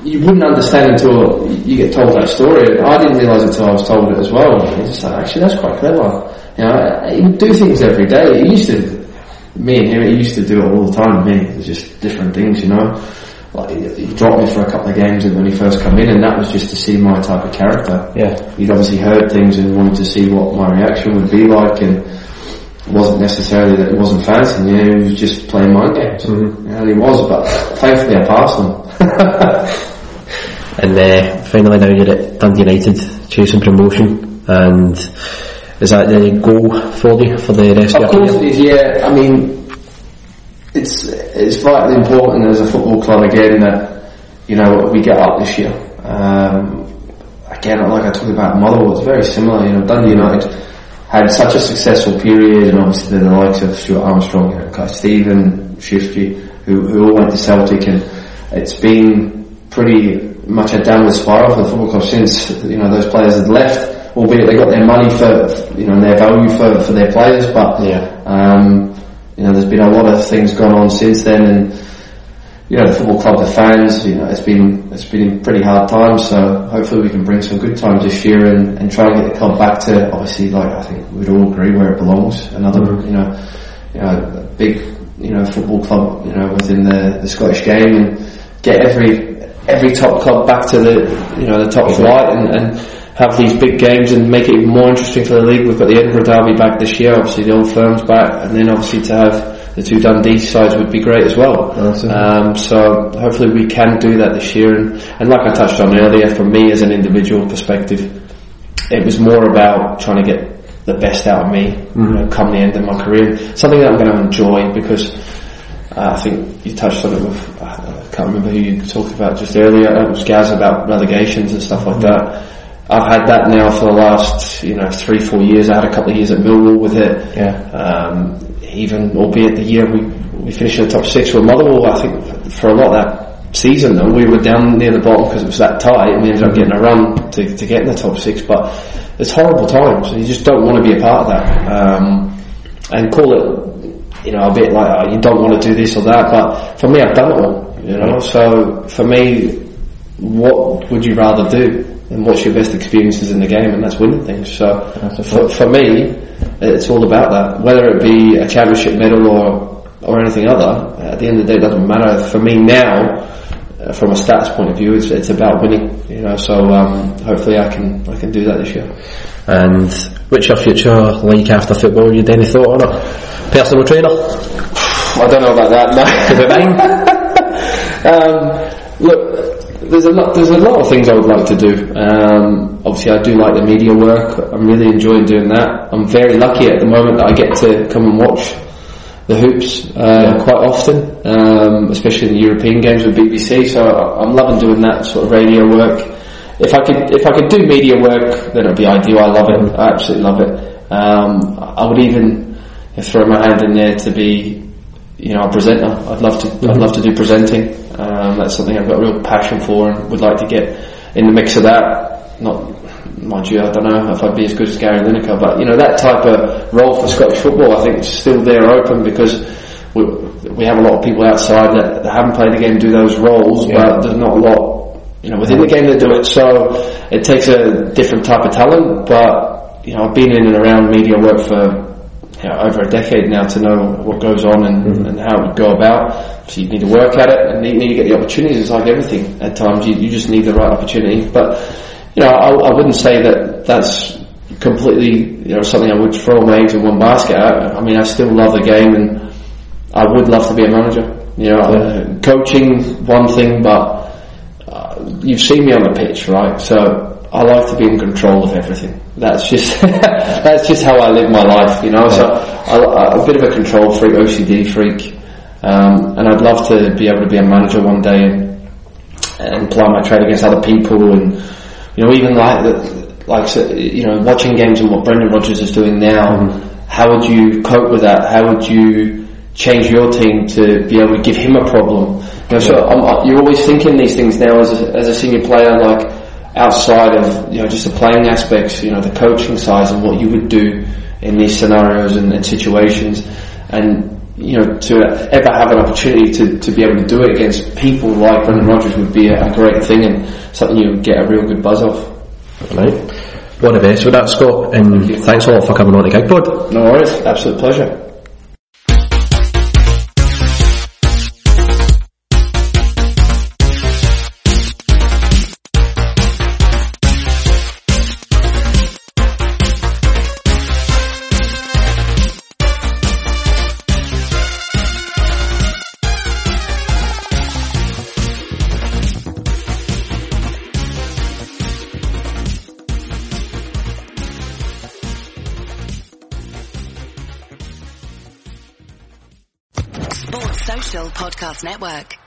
you wouldn't understand until you get told that story. I didn't realise it until I was told it as well. It's just like, actually, that's quite clever. You know, he would do things every day. He used to, me and him, he used to do it all the time. Me, it was just different things, you know. Like he, he dropped me for a couple of games when he first come in, and that was just to see my type of character. Yeah. He'd obviously heard things and wanted to see what my reaction would be like, and it wasn't necessarily that he wasn't fancying you. He was just playing mind games. Mm-hmm. And he was, but thankfully I passed them. And uh, finally now you're at Dundee United chasing promotion and is that the goal for you for the rest of, the year? Of course it is, yeah. I mean, it's it's vitally important as a football club again that you know we get up this year. Um, again, like I talked about Motherwell, it's very similar. You know, Dundee United had such a successful period, and obviously the likes of Stuart Armstrong, you know, Kai Stephen, Çiftçi, who who all went to Celtic, and it's been pretty much a downward spiral for the football club since you know those players had left. Albeit they got their money for you know and their value for, for their players, but Yeah. um, you know, there's been a lot of things going on since then, and you know, the football club, the fans, you know, it's been it's been pretty hard times. So hopefully we can bring some good times this year and, and try and get the club back to obviously, like I think we'd all agree where it belongs. Another, you know, you know, a big you know football club, you know, within the, the Scottish game, and get every every top club back to the you know the top flight and. and have these big games and make it even more interesting for the league. We've got the Edinburgh Derby back this year, obviously the Old Firm's back, and then obviously to have the two Dundee sides would be great as well. Awesome. Um, so hopefully we can do that this year. And, and like I touched on earlier, for me as an individual perspective, it was more about trying to get the best out of me you know, come the end of my career. Something that I'm going to enjoy because uh, I think you touched on it with, I can't remember who you talked about just earlier, it was Gaz about relegations and stuff like that. I've had that now for the last, you know, three, four years. I had a couple of years at Millwall with it. Yeah. Um, even, albeit the year we, we finished in the top six with Motherwell, I think for a lot of that season though, we were down near the bottom because it was that tight and we ended up getting a run to, to get in the top six, but it's horrible times and you just don't want to be a part of that. Um, and call it you know, a bit like oh, you don't want to do this or that. But for me, I've done it all. You know, so for me, what would you rather do? And what's your best experiences in the game? And that's winning things. So for, for me, it's all about that. Whether it be a championship medal or or anything other, at the end of the day, it doesn't matter. For me now, uh, from a stats point of view, it's, it's about winning. You know, so um, hopefully I can I can do that this year. And what's your future like after football? Have you had any thought on it? Personal trainer? I don't know about that. No. um, look, there's a lot. There's a lot of things I would like to do. Um, obviously, I do like the media work. I'm really enjoying doing that. I'm very lucky at the moment that I get to come and watch the hoops uh, yeah. quite often, um, especially in the European games with BBC. So I'm loving doing that sort of radio work. If I could, if I could do media work, then it'd be ideal. I love it. I absolutely love it. Um, I would even throw my hand in there to be, you know, a presenter. I'd love to. Mm-hmm. I'd love to do presenting. Um, that's something I've got a real passion for, and would like to get in the mix of that. Not mind you, I don't know if I'd be as good as Gary Lineker, but you know that type of role for Scottish football, I think, is still there open because we, we have a lot of people outside that, that haven't played the game do those roles, yeah. but there's not a lot, you know, within the game that do it. So it takes a different type of talent. But you know, I've been in and around media work for you know, over a decade now to know what goes on and, mm-hmm. and how it would go about. So you need to work at it and you need to get the opportunities. It's like everything. At times, you, you just need the right opportunity, but you know, I, I wouldn't say that that's completely, you know, something I would throw my eggs in one basket. I, I mean, I still love the game and I would love to be a manager. You know, uh, coaching one thing, but uh, you've seen me on the pitch, right? So I like to be in control of everything. That's just that's just how I live my life, you know. So I, am a bit of a control freak, OCD freak, um, and I'd love to be able to be a manager one day and, and apply my trade against other people and you know, even like the, like you know, watching games and what Brendan Rodgers is doing now. Mm-hmm. How would you cope with that? How would you change your team to be able to give him a problem? You know, so I'm, you're always thinking these things now as a, as a senior player, like outside of you know just the playing aspects, you know, the coaching sides and what you would do in these scenarios and, and situations, and you know, to ever have an opportunity to, to be able to do it against people like Brendan Rodgers would be a, a great thing and something you would get a real good buzz off. Right. What a best with that, Scott, and thanks a lot for coming on to Gigpod. No worries, absolute pleasure. Network.